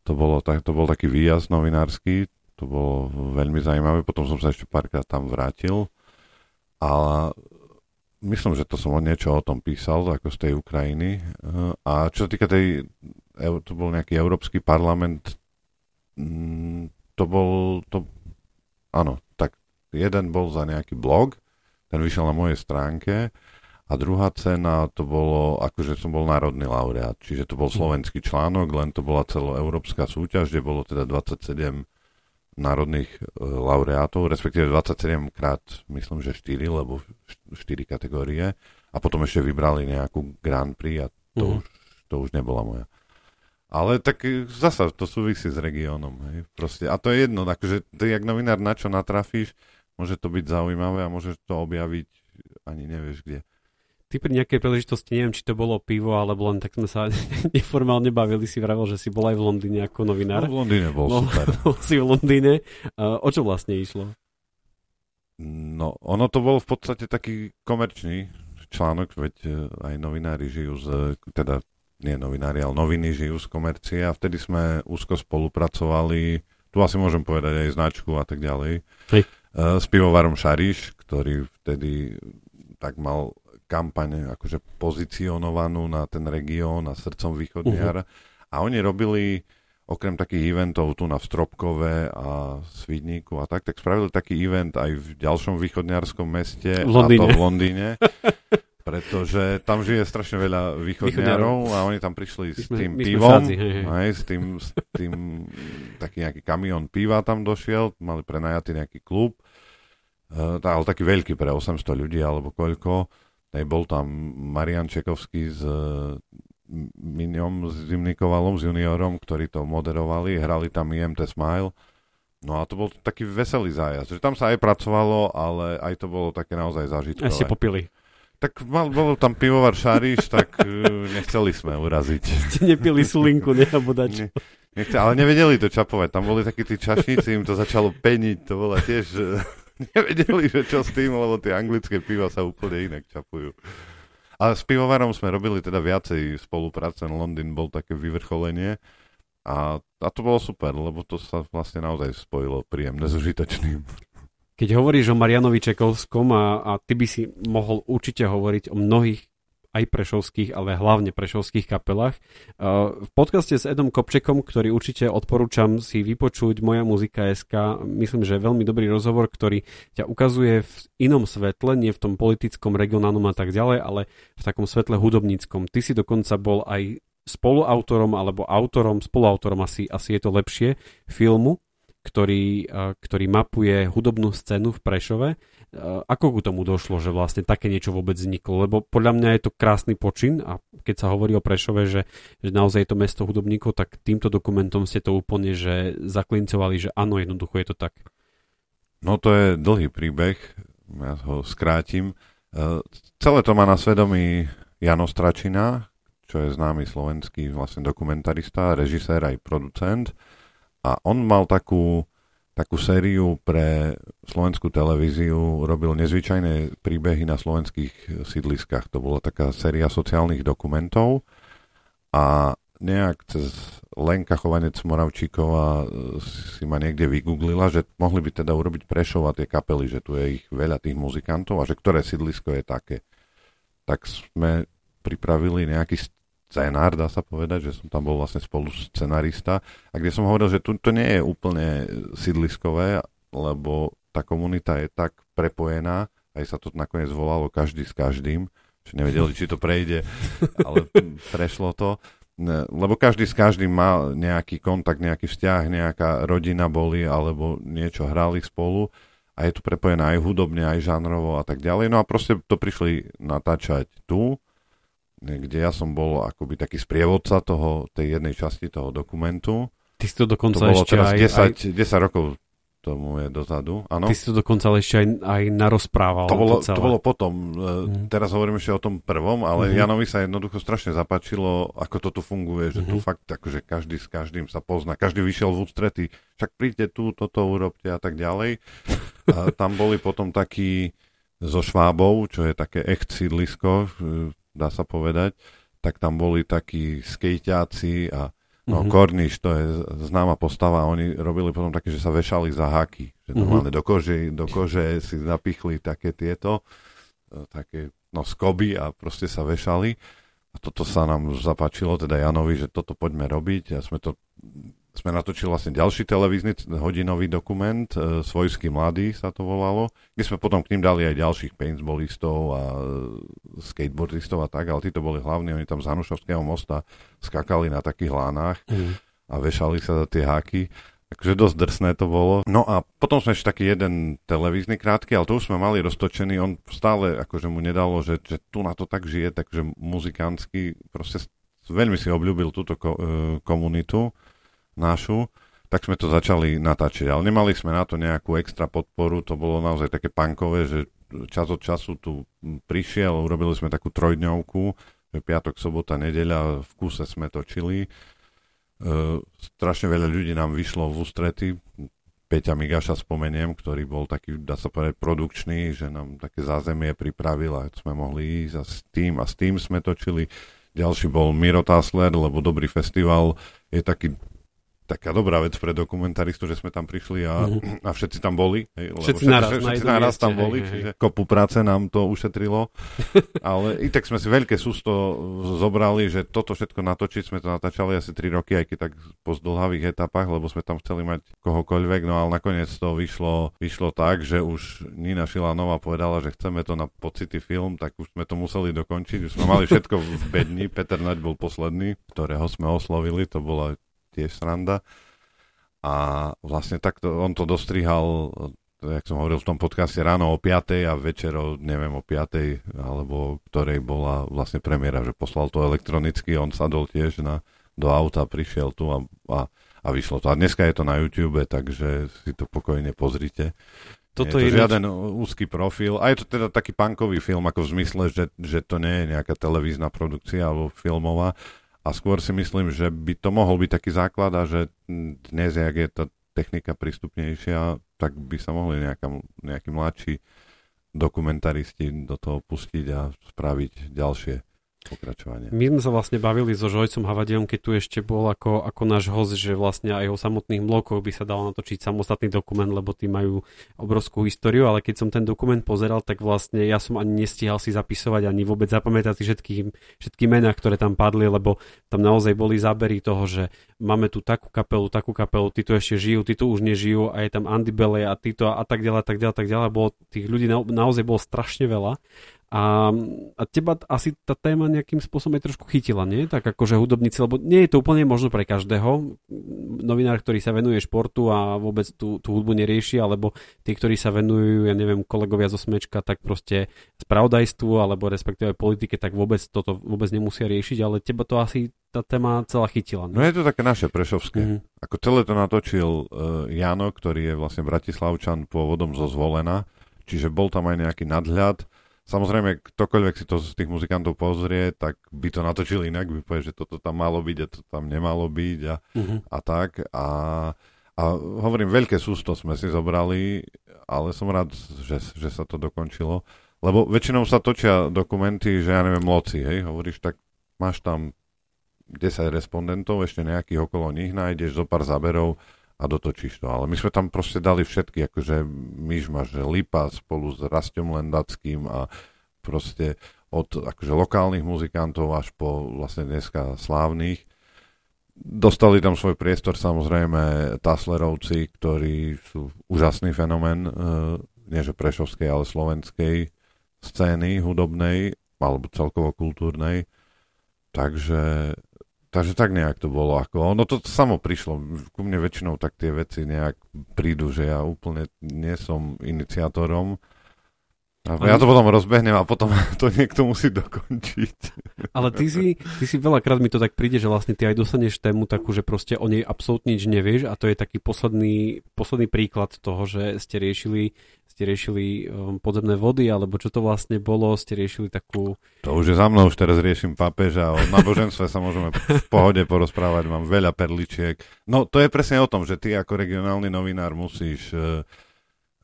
[SPEAKER 3] to, bolo, tak, to bol taký výjazd novinársky, to bolo veľmi zaujímavé, potom som sa ešte párkrát tam vrátil a myslím, že to som niečo o tom písal, ako z tej Ukrajiny. Eh, a čo sa týka tej, to bol nejaký Európsky parlament, mm, to bol, to, áno, tak jeden bol za nejaký blog, ten vyšiel na mojej stránke a druhá cena to bolo, akože som bol národný laureát, čiže to bol hm. slovenský článok, len to bola celoeurópska súťaž, kde bolo teda 27 národných e, laureátov, respektíve 27 krát, myslím, že 4, lebo 4 kategórie. A potom ešte vybrali nejakú Grand Prix a to, mm. už, to už nebola moja. Ale tak e, zasa to súvisí s regiónom. Hej. Proste, a to je jedno, akože ty, jak novinár na čo natrafíš, môže to byť zaujímavé a môžeš to objaviť ani nevieš kde
[SPEAKER 2] ty pri nejakej príležitosti, neviem, či to bolo pivo, alebo len tak sme sa [laughs] neformálne bavili, si vravel, že si bol aj v Londýne ako novinár.
[SPEAKER 3] No, v Londýne bol no, super. [laughs]
[SPEAKER 2] Bol si v Londýne. O čo vlastne išlo?
[SPEAKER 3] No, ono to bol v podstate taký komerčný článok, veď e, aj novinári žijú z, teda nie novinári, ale noviny žijú z komercie a vtedy sme úzko spolupracovali, tu asi môžem povedať aj značku a tak ďalej, Hej. Uh, s pivovarom Šariš, ktorý vtedy tak mal kampaň akože pozicionovanú na ten región a srdcom východniar. Uh-huh. A oni robili okrem takých eventov tu na Stropkove a Svidníku a tak, tak spravili taký event aj v ďalšom východniarskom meste,
[SPEAKER 2] v Londýne.
[SPEAKER 3] a to v Londýne. [laughs] pretože tam žije strašne veľa východniarov a oni tam prišli s tým pivom, hej, hej. Aj, s tým, s tým taký nejaký kamión piva tam došiel, mali prenajatý nejaký klub, uh, ale taký veľký pre 800 ľudí alebo koľko Hej, bol tam Marian Čekovský z Miňom, s Zimnikovalom, s juniorom, ktorí to moderovali, hrali tam IMT Smile. No a to bol taký veselý zájazd, že tam sa aj pracovalo, ale aj to bolo také naozaj zažitkové.
[SPEAKER 2] A ste popili.
[SPEAKER 3] Tak mal, bol tam pivovar Šariš, tak uh, nechceli sme uraziť. [laughs]
[SPEAKER 2] Ste nepili sulinku, ne, dač.
[SPEAKER 3] Ne, nechce, ale nevedeli to čapovať. Tam boli takí tí čašníci, im to začalo peniť. To bolo tiež... nevedeli, že čo s tým, lebo tie anglické piva sa úplne inak čapujú. A s pivovarom sme robili teda viacej spolupráce. Londýn bol také vyvrcholenie. A, a to bolo super, lebo to sa vlastne naozaj spojilo príjemné s užitočným.
[SPEAKER 2] Keď hovoríš o Marianovi Čekovskom a, a ty by si mohol určite hovoriť o mnohých aj prešovských, ale hlavne prešovských kapelách. V podcaste s Edom Kopčekom, ktorý určite odporúčam si vypočuť Moja muzika SK, myslím, že je veľmi dobrý rozhovor, ktorý ťa ukazuje v inom svetle, nie v tom politickom, regionálnom a tak ďalej, ale v takom svetle hudobníckom. Ty si dokonca bol aj spoluautorom alebo autorom, spoluautorom asi, asi je to lepšie, filmu, ktorý, ktorý mapuje hudobnú scénu v Prešove ako k tomu došlo, že vlastne také niečo vôbec vzniklo? Lebo podľa mňa je to krásny počin a keď sa hovorí o Prešove, že, že naozaj je to mesto hudobníkov, tak týmto dokumentom ste to úplne že zaklincovali, že áno, jednoducho je to tak.
[SPEAKER 3] No to je dlhý príbeh, ja ho skrátim. E, celé to má na svedomí Jano Stračina, čo je známy slovenský vlastne dokumentarista, režisér aj producent. A on mal takú takú sériu pre slovenskú televíziu, robil nezvyčajné príbehy na slovenských sídliskách. To bola taká séria sociálnych dokumentov a nejak cez Lenka Chovanec Moravčíková si ma niekde vygooglila, že mohli by teda urobiť Prešov a tie kapely, že tu je ich veľa tých muzikantov a že ktoré sídlisko je také. Tak sme pripravili nejaký scénár, dá sa povedať, že som tam bol vlastne spolu scenarista a kde som hovoril, že tu to nie je úplne sídliskové, lebo tá komunita je tak prepojená, aj sa to nakoniec volalo každý s každým, že nevedeli, či to prejde, [laughs] ale prešlo to. Lebo každý s každým mal nejaký kontakt, nejaký vzťah, nejaká rodina boli, alebo niečo hrali spolu a je to prepojené aj hudobne, aj žánrovo a tak ďalej. No a proste to prišli natáčať tu kde ja som bol akoby taký sprievodca toho, tej jednej časti toho dokumentu.
[SPEAKER 2] Ty si to dokonca
[SPEAKER 3] to bolo
[SPEAKER 2] ešte
[SPEAKER 3] teraz
[SPEAKER 2] aj,
[SPEAKER 3] 10, aj... 10 rokov tomu je dozadu, áno.
[SPEAKER 2] Ty si to dokonca ešte aj, aj narozprával.
[SPEAKER 3] To bolo, to, to bolo potom, mm. teraz hovorím ešte o tom prvom, ale mm. Janovi sa jednoducho strašne zapačilo, ako to tu funguje, že mm. tu mhm. fakt akože každý s každým sa pozná, každý vyšiel v ústrety, však príďte tu, toto urobte a tak ďalej. A tam boli potom takí so Švábov, čo je také echt sídlisko, dá sa povedať, tak tam boli takí skejťáci a no, mm-hmm. Korniš, to je známa postava, oni robili potom také, že sa vešali za háky, že normálne mm-hmm. do, kože, do kože si napichli také tieto, e, také no skoby a proste sa vešali. A toto sa nám zapáčilo, teda Janovi, že toto poďme robiť a sme to sme natočili vlastne ďalší televízny hodinový dokument, e, Svojský mladý sa to volalo, kde sme potom k ním dali aj ďalších paintballistov a e, skateboardistov a tak, ale títo boli hlavní, oni tam z Hanušovského mosta skakali na takých lánach mm. a vešali sa za tie háky. Takže dosť drsné to bolo. No a potom sme ešte taký jeden televízny krátky, ale to už sme mali roztočený. On stále akože mu nedalo, že, že tu na to tak žije, takže muzikantsky proste veľmi si obľúbil túto ko, e, komunitu našu, tak sme to začali natáčať. Ale nemali sme na to nejakú extra podporu, to bolo naozaj také pankové, že čas od času tu prišiel, urobili sme takú trojdňovku, piatok, sobota, nedeľa, v kuse sme točili. E, strašne veľa ľudí nám vyšlo v ústrety, Peťa Migaša spomeniem, ktorý bol taký, dá sa povedať, produkčný, že nám také zázemie pripravil a sme mohli ísť a s tým a s tým sme točili. Ďalší bol Miro Tasler, lebo Dobrý festival je taký taká dobrá vec pre dokumentaristu, že sme tam prišli a, mm. a všetci tam boli.
[SPEAKER 2] Hej, lebo všetci, naraz, všetci,
[SPEAKER 3] všetci naraz tam boli, hej, čiže hej. kopu práce nám to ušetrilo. [laughs] Ale i tak sme si veľké sústo zobrali, že toto všetko natočiť, sme to natáčali asi 3 roky, aj keď tak po zdlhavých etapách, lebo sme tam chceli mať kohokoľvek, no ale nakoniec to vyšlo, vyšlo tak, že už Nina Šilanová povedala, že chceme to na pocity film, tak už sme to museli dokončiť. Už sme mali všetko v bedni, Peter Naď bol posledný, ktorého sme oslovili, to bola tiež sranda. A vlastne takto, on to dostrihal jak som hovoril v tom podcaste, ráno o 5. a večer o, neviem, o 5. alebo ktorej bola vlastne premiéra, že poslal to elektronicky, on sadol tiež na, do auta, prišiel tu a, a, a vyšlo to. A dneska je to na YouTube, takže si to pokojne pozrite. Toto je to je žiaden úzky profil. A je to teda taký punkový film, ako v zmysle, že, že to nie je nejaká televízna produkcia alebo filmová. A skôr si myslím, že by to mohol byť taký základ a že dnes, jak je tá technika prístupnejšia, tak by sa mohli nejaká, nejakí mladší dokumentaristi do toho pustiť a spraviť ďalšie pokračovanie.
[SPEAKER 2] My sme sa vlastne bavili so Žojcom Havadiom, keď tu ešte bol ako, ako náš host, že vlastne aj o samotných mlokoch by sa dalo natočiť samostatný dokument, lebo tí majú obrovskú históriu, ale keď som ten dokument pozeral, tak vlastne ja som ani nestíhal si zapisovať, ani vôbec zapamätať si všetky, všetky mená, ktoré tam padli, lebo tam naozaj boli zábery toho, že máme tu takú kapelu, takú kapelu, tí tu ešte žijú, tí tu už nežijú a je tam Andy Bele a títo a tak ďalej, tak ďalej, tak ďalej. Bolo, tých ľudí na, naozaj bolo strašne veľa a, a teba asi tá téma nejakým spôsobom aj trošku chytila, nie? Tak akože hudobníci, lebo nie je to úplne možno pre každého. Novinár, ktorý sa venuje športu a vôbec tú, tú hudbu nerieši, alebo tí, ktorí sa venujú, ja neviem, kolegovia zo Smečka, tak proste spravodajstvu alebo respektíve politike, tak vôbec toto vôbec nemusia riešiť, ale teba to asi tá téma celá chytila.
[SPEAKER 3] Nie? No je to také naše prešovské. Mm-hmm. Ako celé to natočil uh, Jano, ktorý je vlastne Bratislavčan pôvodom zo Zvolena, čiže bol tam aj nejaký nadhľad Samozrejme, ktokoľvek si to z tých muzikantov pozrie, tak by to natočil inak, by povie, že toto tam malo byť a to tam nemalo byť a, uh-huh. a tak. A, a hovorím, veľké sústo sme si zobrali, ale som rád, že, že sa to dokončilo. Lebo väčšinou sa točia dokumenty, že ja neviem, loci, hej, hovoríš, tak máš tam 10 respondentov, ešte nejakých okolo nich nájdeš, zo pár záberov, a dotočíš to. Ale my sme tam proste dali všetky, akože myšmaš, že Lipa spolu s Rastom Lendackým a proste od akože lokálnych muzikantov až po vlastne dneska slávnych. Dostali tam svoj priestor samozrejme Taslerovci, ktorí sú úžasný fenomén, e, nie že prešovskej, ale slovenskej scény hudobnej alebo celkovo kultúrnej. Takže Takže tak nejak to bolo. Ako, ono to samo prišlo. Ku mne väčšinou tak tie veci nejak prídu, že ja úplne nie som iniciátorom. A ja to potom rozbehnem a potom [laughs] to niekto musí dokončiť.
[SPEAKER 2] Ale ty si, ty si veľakrát mi to tak príde, že vlastne ty aj dostaneš tému takú, že proste o nej absolútne nič nevieš a to je taký posledný, posledný príklad toho, že ste riešili ste riešili um, podzemné vody, alebo čo to vlastne bolo, ste riešili takú...
[SPEAKER 3] To už je za mnou, už teraz riešim pápeža, o náboženstve sa môžeme v pohode porozprávať, mám veľa perličiek. No to je presne o tom, že ty ako regionálny novinár musíš uh,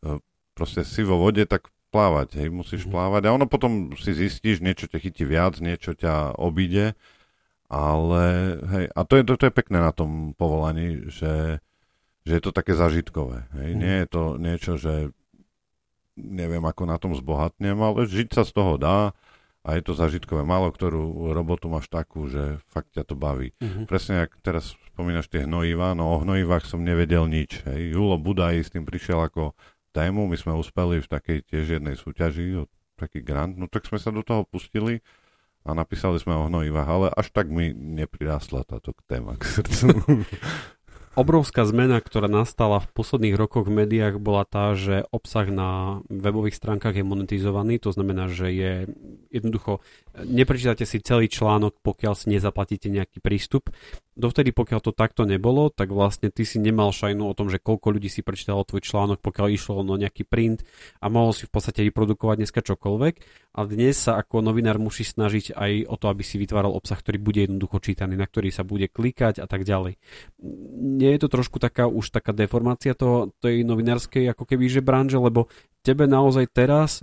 [SPEAKER 3] uh, proste si vo vode tak plávať, hej, musíš mm. plávať a ono potom si zistíš, niečo ťa chytí viac, niečo ťa obíde, ale hej, a to je, to, to je pekné na tom povolaní, že, že je to také zažitkové, hej, mm. nie je to niečo, že neviem, ako na tom zbohatnem, ale žiť sa z toho dá a je to zažitkové. Málo ktorú robotu máš takú, že fakt ťa to baví. Uh-huh. Presne, ak teraz spomínaš tie hnojivá, no o hnojivách som nevedel nič. Hej. Julo Budaj s tým prišiel ako tému, my sme uspeli v takej tiež jednej súťaži, taký grant, no tak sme sa do toho pustili a napísali sme o hnojivách, ale až tak mi neprirásla táto téma k srdcu. [laughs]
[SPEAKER 2] obrovská zmena, ktorá nastala v posledných rokoch v médiách, bola tá, že obsah na webových stránkach je monetizovaný, to znamená, že je jednoducho, neprečítate si celý článok, pokiaľ si nezaplatíte nejaký prístup. Dovtedy, pokiaľ to takto nebolo, tak vlastne ty si nemal šajnu o tom, že koľko ľudí si prečítalo tvoj článok, pokiaľ išlo na nejaký print a mohol si v podstate vyprodukovať dneska čokoľvek. A dnes sa ako novinár musí snažiť aj o to, aby si vytváral obsah, ktorý bude jednoducho čítaný, na ktorý sa bude klikať a tak ďalej. Nie je to trošku taká už taká deformácia toho, tej novinárskej ako keby že branže, lebo tebe naozaj teraz,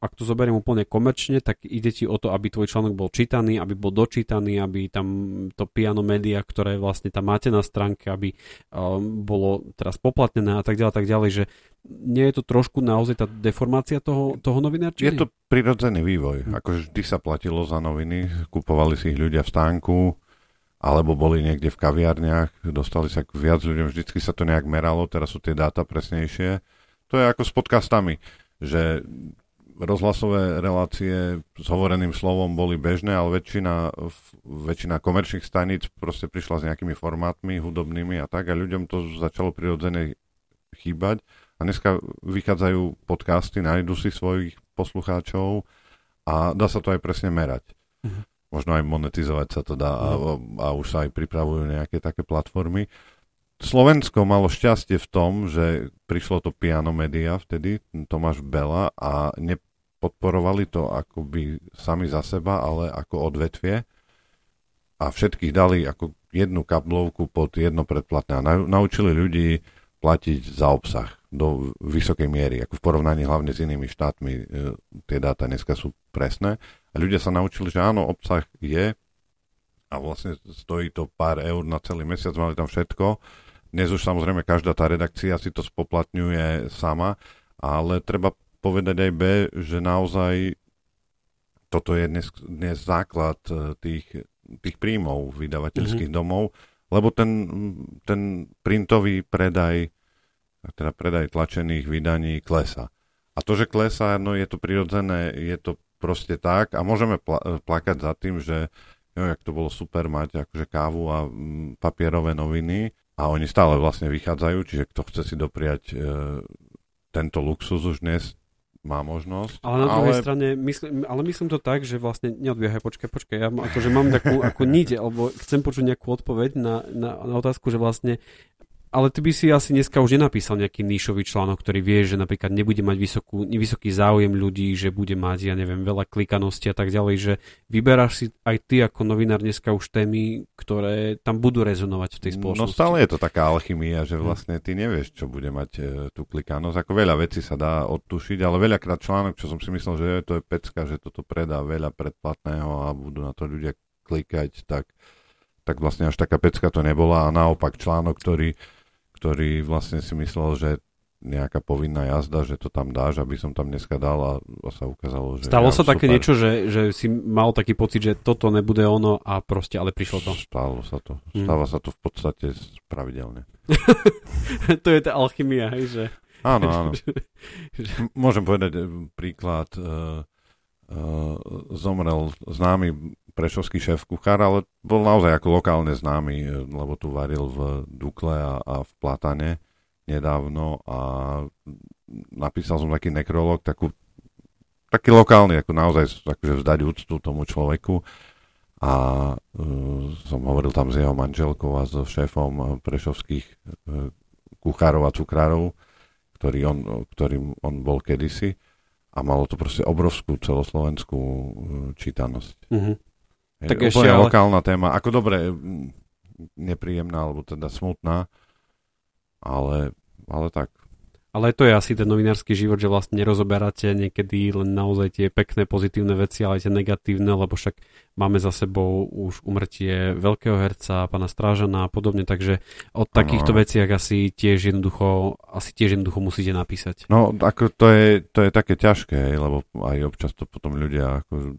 [SPEAKER 2] ak to zoberiem úplne komerčne, tak ide ti o to, aby tvoj článok bol čítaný, aby bol dočítaný, aby tam to piano média, ktoré vlastne tam máte na stránke, aby um, bolo teraz poplatnené a tak ďalej, tak ďalej, že nie je to trošku naozaj tá deformácia toho, toho novinárčenia?
[SPEAKER 3] Je to prirodzený vývoj. Akože vždy sa platilo za noviny, kupovali si ich ľudia v stánku, alebo boli niekde v kaviarniach, dostali sa k viac ľuďom, vždycky sa to nejak meralo, teraz sú tie dáta presnejšie to je ako s podcastami, že rozhlasové relácie s hovoreným slovom boli bežné, ale väčšina, väčšina komerčných staníc proste prišla s nejakými formátmi hudobnými a tak a ľuďom to začalo prirodzene chýbať A dneska vychádzajú podcasty, nájdu si svojich poslucháčov a dá sa to aj presne merať. Uh-huh. Možno aj monetizovať sa to dá a, a už sa aj pripravujú nejaké také platformy. Slovensko malo šťastie v tom, že prišlo to Piano Media vtedy, Tomáš Bela a nepodporovali to akoby sami za seba, ale ako odvetvie. A všetkých dali ako jednu kablovku pod jedno predplatné. A naučili ľudí platiť za obsah do vysokej miery, ako v porovnaní hlavne s inými štátmi e, tie dáta dneska sú presné. A ľudia sa naučili, že áno, obsah je a vlastne stojí to pár eur na celý mesiac, mali tam všetko. Dnes už samozrejme každá tá redakcia si to spoplatňuje sama, ale treba povedať aj B, že naozaj toto je dnes, dnes základ e, tých tých príjmov vydavateľských mm-hmm. domov, lebo ten, ten printový predaj, teda predaj tlačených vydaní klesa. A to, že klesá, no je to prirodzené, je to proste tak a môžeme pla- plakať za tým, že jo, jak to bolo super mať akože kávu a m, papierové noviny a oni stále vlastne vychádzajú, čiže kto chce si dopriať e, tento luxus už dnes, má možnosť.
[SPEAKER 2] Ale na druhej ale... strane, myslím, ale myslím to tak, že vlastne, neodbiehaj, počkaj, počkaj, ja akože mám takú ako niť, alebo chcem počuť nejakú odpoveď na, na, na otázku, že vlastne ale ty by si asi dneska už nenapísal nejaký níšový článok, ktorý vie, že napríklad nebude mať vysokú, vysoký záujem ľudí, že bude mať, ja neviem, veľa klikanosti a tak ďalej, že vyberáš si aj ty ako novinár dneska už témy, ktoré tam budú rezonovať v tej no spoločnosti.
[SPEAKER 3] No stále je to taká alchymia, že vlastne ty nevieš, čo bude mať e, tú klikanosť. Ako veľa vecí sa dá odtušiť, ale veľakrát článok, čo som si myslel, že to je pecka, že toto predá veľa predplatného a budú na to ľudia klikať, tak tak vlastne až taká pecka to nebola a naopak článok, ktorý ktorý vlastne si myslel, že nejaká povinná jazda, že to tam dáš, aby som tam dneska dal a, sa ukázalo, že...
[SPEAKER 2] Stalo ja, sa super. také niečo, že, že si mal taký pocit, že toto nebude ono a proste, ale prišlo to.
[SPEAKER 3] Stalo sa to. Mm. Stáva sa to v podstate pravidelne. [laughs]
[SPEAKER 2] to je tá alchymia, hej, že...
[SPEAKER 3] Áno, áno. [laughs] Môžem povedať eh, príklad. Uh, uh, zomrel známy prešovský šéf kuchár, ale bol naozaj ako lokálne známy, e, lebo tu varil v Dukle a, a v Platane nedávno a napísal som taký nekrolog, takú, taký lokálny, ako naozaj akože vzdať úctu tomu človeku a uh, som hovoril tam s jeho manželkou a so šéfom prešovských uh, kuchárov a cukrárov, ktorý on, ktorým on bol kedysi a malo to proste obrovskú celoslovenskú čítanosť. Mm-hmm. Tak je úplne ale... lokálna téma. Ako dobre, nepríjemná, alebo teda smutná, ale, ale tak.
[SPEAKER 2] Ale to je asi ten novinársky život, že vlastne nerozoberáte niekedy len naozaj tie pekné pozitívne veci, ale aj tie negatívne, lebo však máme za sebou už umrtie veľkého herca, pána Strážana a podobne, takže o takýchto ano. veciach asi tiež jednoducho, asi tiež jednoducho musíte napísať.
[SPEAKER 3] No, ako to je, to je také ťažké, lebo aj občas to potom ľudia ako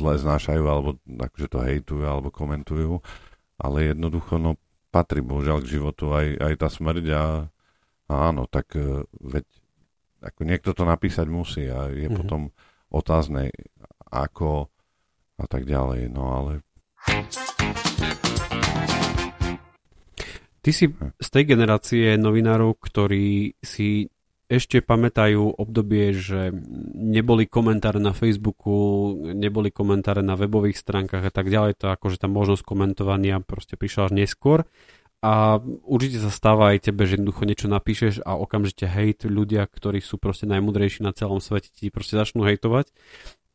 [SPEAKER 3] zle znášajú, alebo akože to hejtujú, alebo komentujú, ale jednoducho, no, patrí bohužiaľ k životu aj, aj tá smrť a Áno, tak e, veď ako niekto to napísať musí a je mm-hmm. potom otázne, ako a tak ďalej, no ale...
[SPEAKER 2] Ty si z tej generácie novinárov, ktorí si ešte pamätajú obdobie, že neboli komentáre na Facebooku, neboli komentáre na webových stránkach a tak ďalej, to akože tá možnosť komentovania proste prišla až neskôr a určite sa stáva aj tebe, že jednoducho niečo napíšeš a okamžite hejt ľudia, ktorí sú proste najmudrejší na celom svete, ti proste začnú hejtovať.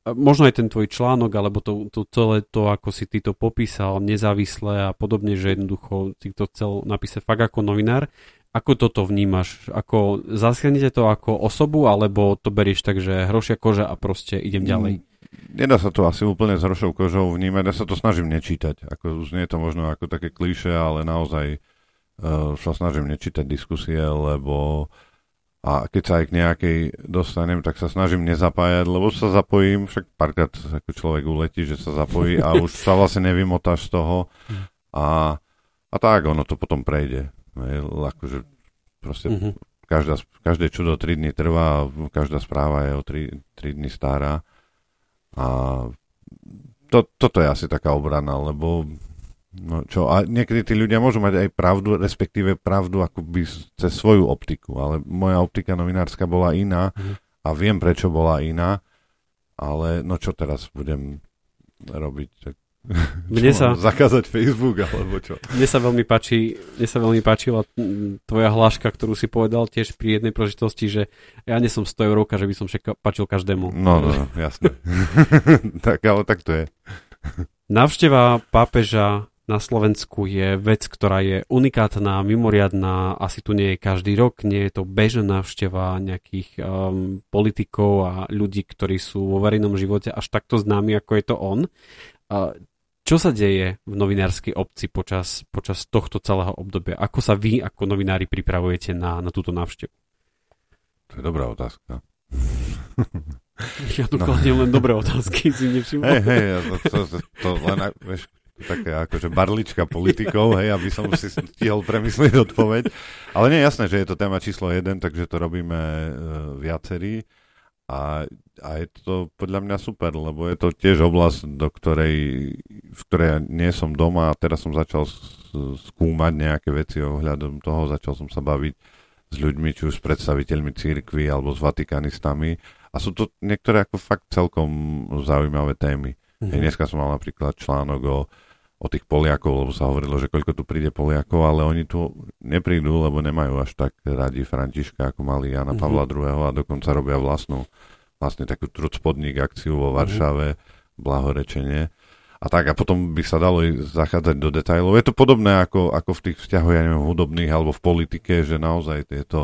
[SPEAKER 2] Možno aj ten tvoj článok, alebo to, to celé to, ako si ty to popísal, nezávisle a podobne, že jednoducho si to chcel napísať fakt ako novinár. Ako toto vnímaš? Ako zasiahnete to ako osobu, alebo to berieš tak, že hrošia koža a proste idem ďalej?
[SPEAKER 3] Nedá sa to asi úplne s hrošou kožou vnímať, ja sa to snažím nečítať. Ako, už nie je to možno ako také klíše, ale naozaj uh, sa snažím nečítať diskusie, lebo a keď sa aj k nejakej dostanem, tak sa snažím nezapájať, lebo sa zapojím, však párkrát ako človek uletí, že sa zapojí a už sa vlastne nevymotáš z toho a, a tak ono to potom prejde. Akože proste mm-hmm. každá, každé čudo 3 dní trvá každá správa je o 3, 3 dní stará a to, toto je asi taká obrana, lebo No čo, a niekedy tí ľudia môžu mať aj pravdu, respektíve pravdu akoby cez svoju optiku, ale moja optika novinárska bola iná mm. a viem, prečo bola iná, ale no čo teraz budem robiť? Tak
[SPEAKER 2] mne sa...
[SPEAKER 3] Zakázať Facebook alebo čo?
[SPEAKER 2] Mne sa veľmi páči, mne sa veľmi páčila tvoja hláška, ktorú si povedal tiež pri jednej prožitosti, že ja nie som 100 eurovka, že by som však páčil každému.
[SPEAKER 3] No, no, jasne. [laughs] tak, ale tak to je.
[SPEAKER 2] Návšteva pápeža na Slovensku je vec, ktorá je unikátna, mimoriadná, asi tu nie je každý rok, nie je to bežná návšteva nejakých um, politikov a ľudí, ktorí sú vo verejnom živote až takto známi, ako je to on. Uh, čo sa deje v novinárskej obci počas, počas tohto celého obdobia? Ako sa vy ako novinári pripravujete na, na túto návštevu?
[SPEAKER 3] To je dobrá otázka.
[SPEAKER 2] Ja tu no. kladiem len dobré otázky, si nevšimol.
[SPEAKER 3] Hej, hej, to, to, to, len, vieš, také akože barlička politikov, hej, aby som si stihol premyslieť odpoveď. Ale nie jasné, že je to téma číslo jeden, takže to robíme uh, viacerí. A, a je to podľa mňa super, lebo je to tiež oblasť, do ktorej, v ktorej ja nie som doma a teraz som začal skúmať nejaké veci ohľadom toho, začal som sa baviť s ľuďmi, či už s predstaviteľmi církvy alebo s vatikanistami. A sú to niektoré ako fakt celkom zaujímavé témy. Mm-hmm. Dneska som mal napríklad článok o o tých Poliakov, lebo sa hovorilo, že koľko tu príde Poliakov, ale oni tu neprídu, lebo nemajú až tak radi Františka, ako mali Jana mm-hmm. Pavla II. a dokonca robia vlastnú vlastne takú trucpodník akciu vo mhm. Varšave, mm-hmm. blahorečenie. A tak, a potom by sa dalo zachádzať do detajlov. Je to podobné ako, ako v tých vzťahoch, ja neviem, hudobných alebo v politike, že naozaj je to,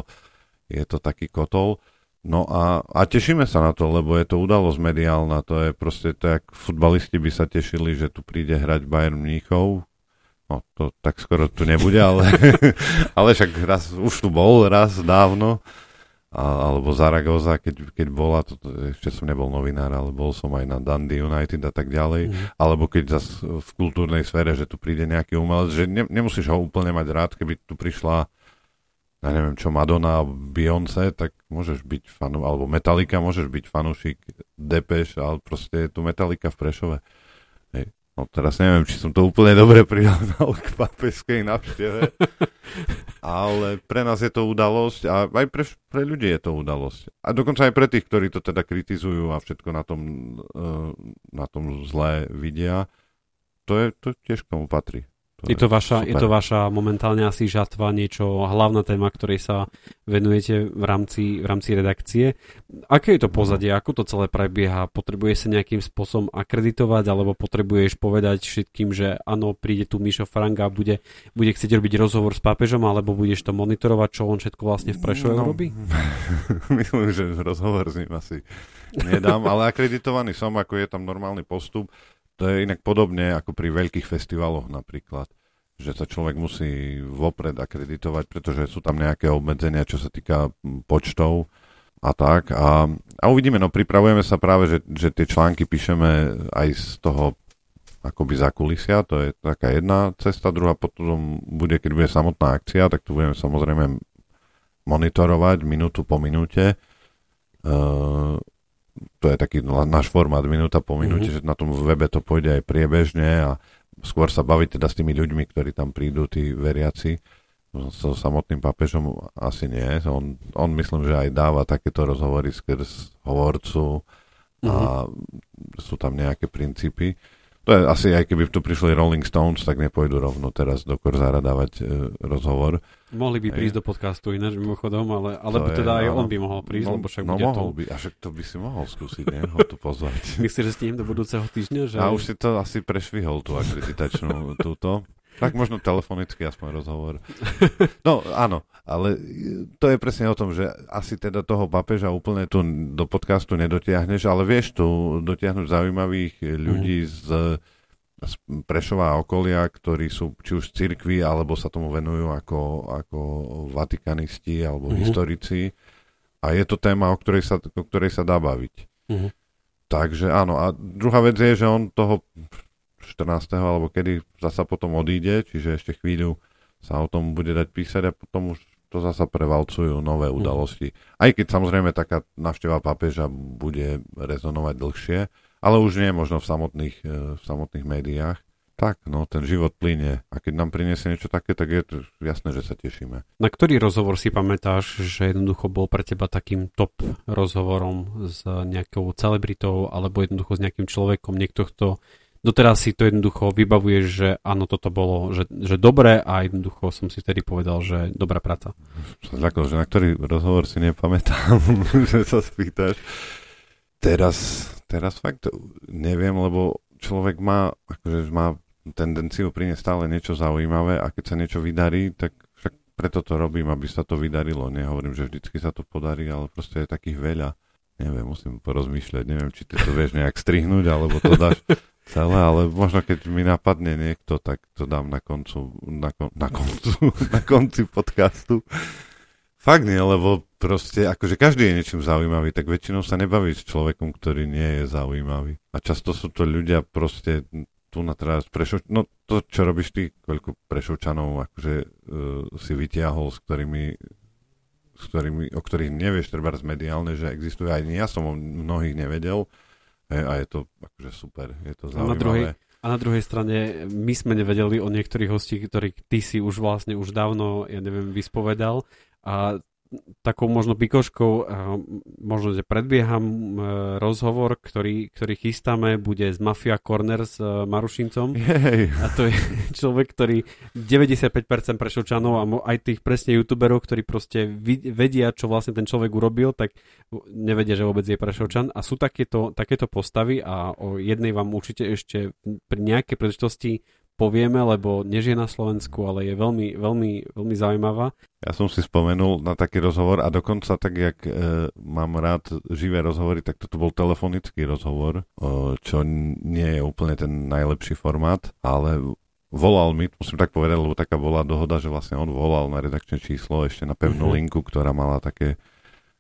[SPEAKER 3] je to taký kotol. No a, a tešíme sa na to, lebo je to udalosť mediálna, to je proste tak, futbalisti by sa tešili, že tu príde hrať Bayern Mníchov, no to tak skoro tu nebude, ale, [laughs] ale však raz, už tu bol raz dávno, a, alebo Zaragoza, keď, keď bola, to, ešte som nebol novinár, ale bol som aj na Dundee United a tak ďalej, mm. alebo keď zas v kultúrnej sfére, že tu príde nejaký umelec, že ne, nemusíš ho úplne mať rád, keby tu prišla ja neviem čo, Madonna, Beyoncé, tak môžeš byť fanu, alebo Metallica, môžeš byť fanúšik Depeš, ale proste je tu Metallica v Prešove. Hej. No teraz neviem, či som to úplne dobre prirovnal k papeskej návšteve, [laughs] ale pre nás je to udalosť a aj pre, pre ľudí je to udalosť. A dokonca aj pre tých, ktorí to teda kritizujú a všetko na tom, uh, na tom zlé vidia, to, je, to tiež k tomu patrí.
[SPEAKER 2] To je, to vaša, je to vaša momentálne asi žatva, niečo, hlavná téma, ktorej sa venujete v rámci, v rámci redakcie. Aké je to pozadie, ako to celé prebieha? Potrebuje sa nejakým spôsobom akreditovať, alebo potrebuješ povedať všetkým, že áno, príde tu Mišo Frank a bude, bude chcieť robiť rozhovor s pápežom, alebo budeš to monitorovať, čo on všetko vlastne v Prešove no, robí? [laughs]
[SPEAKER 3] Myslím, že rozhovor s ním asi nedám, ale akreditovaný som, ako je tam normálny postup. To je inak podobne ako pri veľkých festivaloch napríklad, že sa človek musí vopred akreditovať, pretože sú tam nejaké obmedzenia, čo sa týka počtov a tak. A, a uvidíme, no pripravujeme sa práve, že, že tie články píšeme aj z toho akoby za kulisia, to je taká jedna cesta, druhá potom bude, keď bude samotná akcia, tak tu budeme samozrejme monitorovať minútu po minúte. Uh, to je taký náš formát minúta po minúte, mm-hmm. že na tom webe to pôjde aj priebežne a skôr sa baviť teda s tými ľuďmi, ktorí tam prídu, tí veriaci. So samotným papežom asi nie. On, on myslím, že aj dáva takéto rozhovory skrz hovorcu a mm-hmm. sú tam nejaké princípy. To je asi aj keby tu prišli Rolling Stones, tak nepôjdu rovno teraz do Korzára dávať e, rozhovor.
[SPEAKER 2] Mohli by prísť do podcastu ináč mimochodom, ale, alebo teda je, aj no, on by mohol prísť,
[SPEAKER 3] no,
[SPEAKER 2] lebo však
[SPEAKER 3] no,
[SPEAKER 2] bude
[SPEAKER 3] mohol
[SPEAKER 2] to...
[SPEAKER 3] by, a však to by si mohol skúsiť, ne? Ho tu pozvať. [laughs]
[SPEAKER 2] Myslíš, že s ním do budúceho týždňa? Že...
[SPEAKER 3] A už si to asi prešvihol, tú akreditačnú túto. Tak možno telefonicky aspoň rozhovor. No áno, ale to je presne o tom, že asi teda toho papeža úplne tu do podcastu nedotiahneš, ale vieš tu dotiahnuť zaujímavých ľudí mm. z, z Prešova a okolia, ktorí sú či už z cirkvi, alebo sa tomu venujú ako, ako vatikanisti alebo mm. historici. A je to téma, o ktorej sa, o ktorej sa dá baviť. Mm. Takže áno, a druhá vec je, že on toho 14. alebo kedy zasa potom odíde, čiže ešte chvíľu sa o tom bude dať písať a potom už to zasa prevalcujú nové mhm. udalosti. Aj keď samozrejme taká navšteva pápeža bude rezonovať dlhšie, ale už nie možno v samotných, e, v samotných médiách. tak, no, ten život plynie. A keď nám priniesie niečo také, tak je to jasné, že sa tešíme.
[SPEAKER 2] Na ktorý rozhovor si pamätáš, že jednoducho bol pre teba takým top rozhovorom s nejakou celebritou alebo jednoducho s nejakým človekom, niekto, kto doteraz si to jednoducho vybavuješ, že áno, toto bolo, že, že dobre a jednoducho som si vtedy povedal, že dobrá práca.
[SPEAKER 3] Zľakol, že na ktorý rozhovor si nepamätám, [laughs] že sa spýtaš. Teraz, teraz fakt neviem, lebo človek má, akože má tendenciu priniesť stále niečo zaujímavé a keď sa niečo vydarí, tak však preto to robím, aby sa to vydarilo. Nehovorím, že vždycky sa to podarí, ale proste je takých veľa. Neviem, musím porozmýšľať, neviem, či ty to vieš nejak strihnúť, alebo to dáš celé, ale možno keď mi napadne niekto, tak to dám na koncu, na, kon, na koncu, [laughs] na konci podcastu. Fakt nie, lebo proste, akože každý je niečím zaujímavý, tak väčšinou sa nebaví s človekom, ktorý nie je zaujímavý. A často sú to ľudia proste tu na teraz prešov... No to, čo robíš ty, veľkú prešovčanov, akože uh, si vytiahol, s ktorými, s ktorými, o ktorých nevieš treba mediálne, že existujú aj ja som o mnohých nevedel, a je to akože super, je to zaujímavé. A na druhej,
[SPEAKER 2] a na druhej strane my sme nevedeli o niektorých hostí, ktorých ty si už vlastne už dávno, ja neviem, vyspovedal a takou možno pikoškou, možno, že predbieham e, rozhovor, ktorý, ktorý chystáme, bude z Mafia Corner s e, Marušincom.
[SPEAKER 3] Jej.
[SPEAKER 2] A to je [laughs] človek, ktorý 95% prešovčanov a aj tých presne youtuberov, ktorí proste vedia, čo vlastne ten človek urobil, tak nevedia, že vôbec je prešovčan. A sú takéto, takéto postavy a o jednej vám určite ešte pri nejakej príležitosti povieme, lebo nežije na Slovensku, ale je veľmi, veľmi, veľmi zaujímavá.
[SPEAKER 3] Ja som si spomenul na taký rozhovor a dokonca tak, jak e, mám rád živé rozhovory, tak toto bol telefonický rozhovor, e, čo nie je úplne ten najlepší formát, ale volal mi, musím tak povedať, lebo taká bola dohoda, že vlastne on volal na redakčné číslo ešte na pevnú uh-huh. linku, ktorá mala také,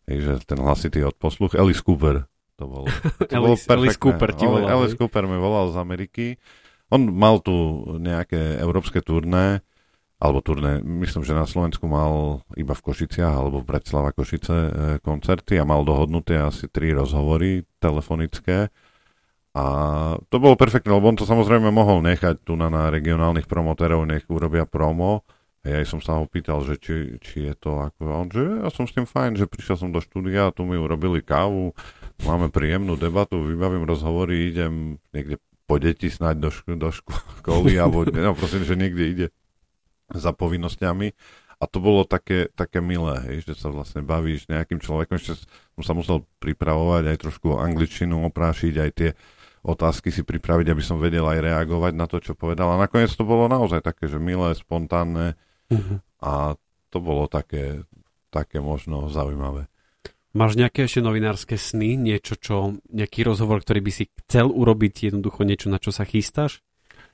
[SPEAKER 3] že ten hlasitý odposluch, Alice Cooper to [laughs] bolo. To
[SPEAKER 2] Alice, bolo Alice Cooper ti volal.
[SPEAKER 3] Alice Cooper mi volal z Ameriky on mal tu nejaké európske turné, alebo turné, myslím, že na Slovensku mal iba v Košiciach alebo v Bratislava Košice e, koncerty a mal dohodnuté asi tri rozhovory telefonické. A to bolo perfektné, lebo on to samozrejme mohol nechať tu na, na regionálnych promotérov, nech urobia promo. A ja som sa ho pýtal, že či, či je to ako... A on, že ja som s tým fajn, že prišiel som do štúdia tu mi urobili kávu, máme príjemnú debatu, vybavím rozhovory, idem niekde po deti snáď do, šk- do [laughs] školy, alebo no, prosím, že niekde ide za povinnosťami. A to bolo také, také milé, hej, že sa vlastne bavíš nejakým človekom. Ešte som sa musel pripravovať aj trošku angličtinu oprášiť, aj tie otázky si pripraviť, aby som vedel aj reagovať na to, čo povedal. A nakoniec to bolo naozaj také, že milé, spontánne uh-huh. a to bolo také, také možno zaujímavé.
[SPEAKER 2] Máš nejaké ešte novinárske sny? Niečo, čo, nejaký rozhovor, ktorý by si chcel urobiť, jednoducho niečo, na čo sa chystáš?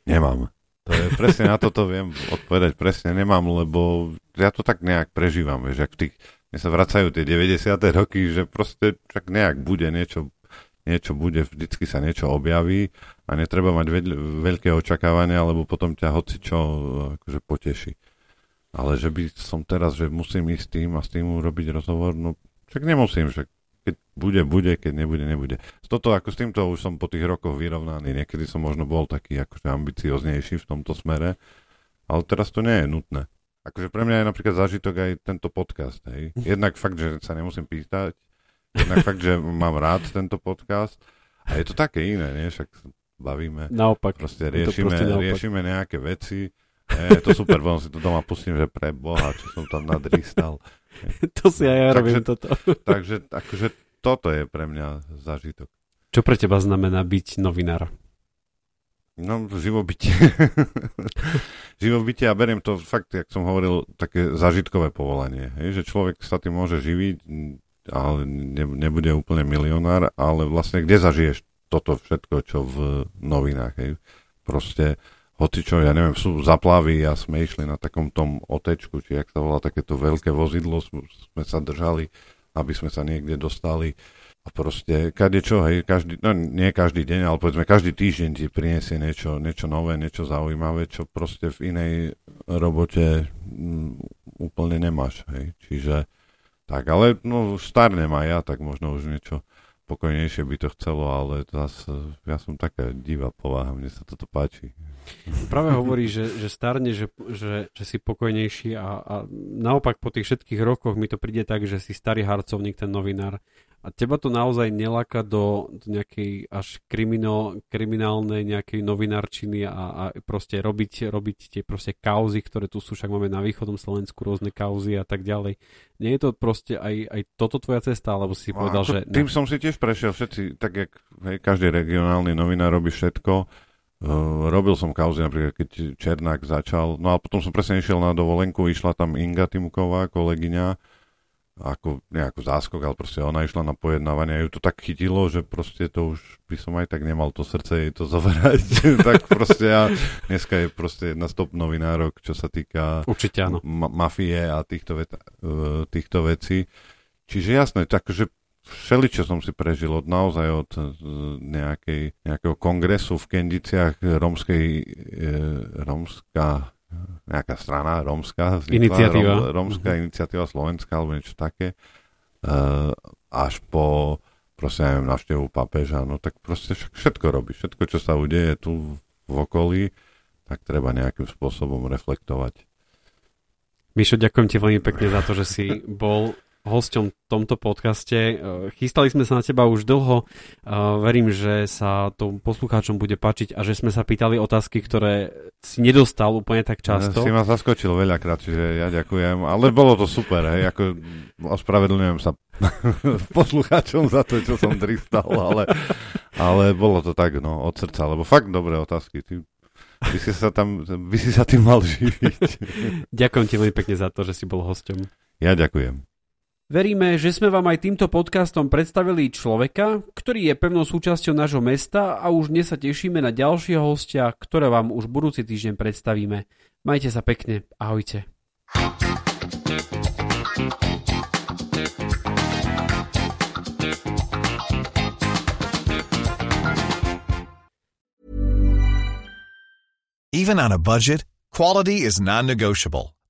[SPEAKER 3] Nemám. To je presne na toto viem odpovedať presne nemám, lebo ja to tak nejak prežívam, že ak tých, mne sa vracajú tie 90. roky, že proste tak nejak bude niečo, niečo bude, vždycky sa niečo objaví a netreba mať veľ, veľké očakávania, lebo potom ťa hoci čo akože poteší. Ale že by som teraz, že musím ísť s tým a s tým urobiť rozhovor, no však nemusím, však keď bude, bude, keď nebude, nebude. Toto ako s týmto už som po tých rokoch vyrovnaný. Niekedy som možno bol taký akože ambicioznejší v tomto smere, ale teraz to nie je nutné. Akože pre mňa je napríklad zážitok aj tento podcast. Hej. [laughs] Jednak fakt, že sa nemusím pýtať, jednak fakt, že mám rád tento podcast a je to také iné, nie? Však bavíme.
[SPEAKER 2] Naopak.
[SPEAKER 3] Proste riešime, proste naopak. riešime nejaké veci. Je, je to super, [laughs] potom si to doma pustím, že pre Boha, čo som tam nadristal. [laughs]
[SPEAKER 2] to si aj ja takže, robím toto. [laughs]
[SPEAKER 3] takže akože toto je pre mňa zážitok.
[SPEAKER 2] Čo pre teba znamená byť novinár?
[SPEAKER 3] No, živobytie. [laughs] živobytie a beriem to fakt, jak som hovoril, také zažitkové povolanie. Hej, že človek sa tým môže živiť, ale ne, nebude úplne milionár, ale vlastne kde zažiješ toto všetko, čo v novinách. Hej? Proste hoci čo, ja neviem, sú zaplavy a sme išli na takom tom otečku, či jak sa volá takéto veľké vozidlo, sme sa držali, aby sme sa niekde dostali. A proste, kade čo, hej, každý, no nie každý deň, ale povedzme každý týždeň ti priniesie niečo, niečo nové, niečo zaujímavé, čo proste v inej robote mm, úplne nemáš, hej. Čiže tak, ale no starnem aj ja, tak možno už niečo pokojnejšie by to chcelo, ale zase ja som taká divá povaha, mne sa toto páči
[SPEAKER 2] Práve hovorí, že, že starne, že, že, že si pokojnejší a, a naopak po tých všetkých rokoch mi to príde tak, že si starý harcovník, ten novinár. A teba to naozaj nelaka do, do nejakej až kriminál, kriminálnej nejakej novinárčiny a, a proste robiť, robiť tie proste kauzy, ktoré tu sú, však máme na východom Slovensku rôzne kauzy a tak ďalej. Nie je to proste aj, aj toto tvoja cesta, alebo si no, povedal, že...
[SPEAKER 3] Tým som si tiež prešiel. Všetci, tak jak hej, každý regionálny novinár robí všetko, Uh, robil som kauzy napríklad, keď Černák začal, no a potom som presne išiel na dovolenku, išla tam Inga Timková, kolegyňa, ako nejakú záskok, ale proste ona išla na pojednávanie a ju to tak chytilo, že proste to už by som aj tak nemal to srdce jej to [laughs] zoverať. tak proste ja dneska je proste jedna z top novinárok, čo sa týka
[SPEAKER 2] Určite áno.
[SPEAKER 3] Ma- mafie a týchto, ve- uh, týchto vecí. Čiže jasné, takže všeličo som si prežil od naozaj od uh, nejakej, nejakého kongresu v Kendiciach romskej, uh, romská nejaká strana rómska,
[SPEAKER 2] iniciatíva.
[SPEAKER 3] Róm, rómska uh-huh. iniciatíva Slovenska alebo niečo také, uh, až po proste neviem, navštevu papeža, no tak proste všetko robí, všetko, čo sa udeje tu v okolí, tak treba nejakým spôsobom reflektovať.
[SPEAKER 2] Mišo, ďakujem ti veľmi pekne za to, že si bol hosťom v tomto podcaste. Eh, chystali sme sa na teba už dlho. Eh, verím, že sa to poslucháčom bude páčiť a že sme sa pýtali otázky, ktoré si nedostal úplne tak často.
[SPEAKER 3] Si ma zaskočil veľakrát, čiže ja ďakujem. Ale bolo to super, hej. Ako, ospravedlňujem sa [laughs] poslucháčom za to, čo som dristal, ale, ale bolo to tak, no, od srdca, lebo fakt dobré otázky. Ty, by si sa tam, by si sa tým mal živiť. [laughs]
[SPEAKER 2] Ďakujem ti veľmi pekne za to, že si bol hosťom.
[SPEAKER 3] Ja ďakujem.
[SPEAKER 2] Veríme, že sme vám aj týmto podcastom predstavili človeka, ktorý je pevnou súčasťou nášho mesta a už dnes sa tešíme na ďalšieho hostia, ktoré vám už budúci týždeň predstavíme. Majte sa pekne, ahojte. Even on a budget, quality is non-negotiable.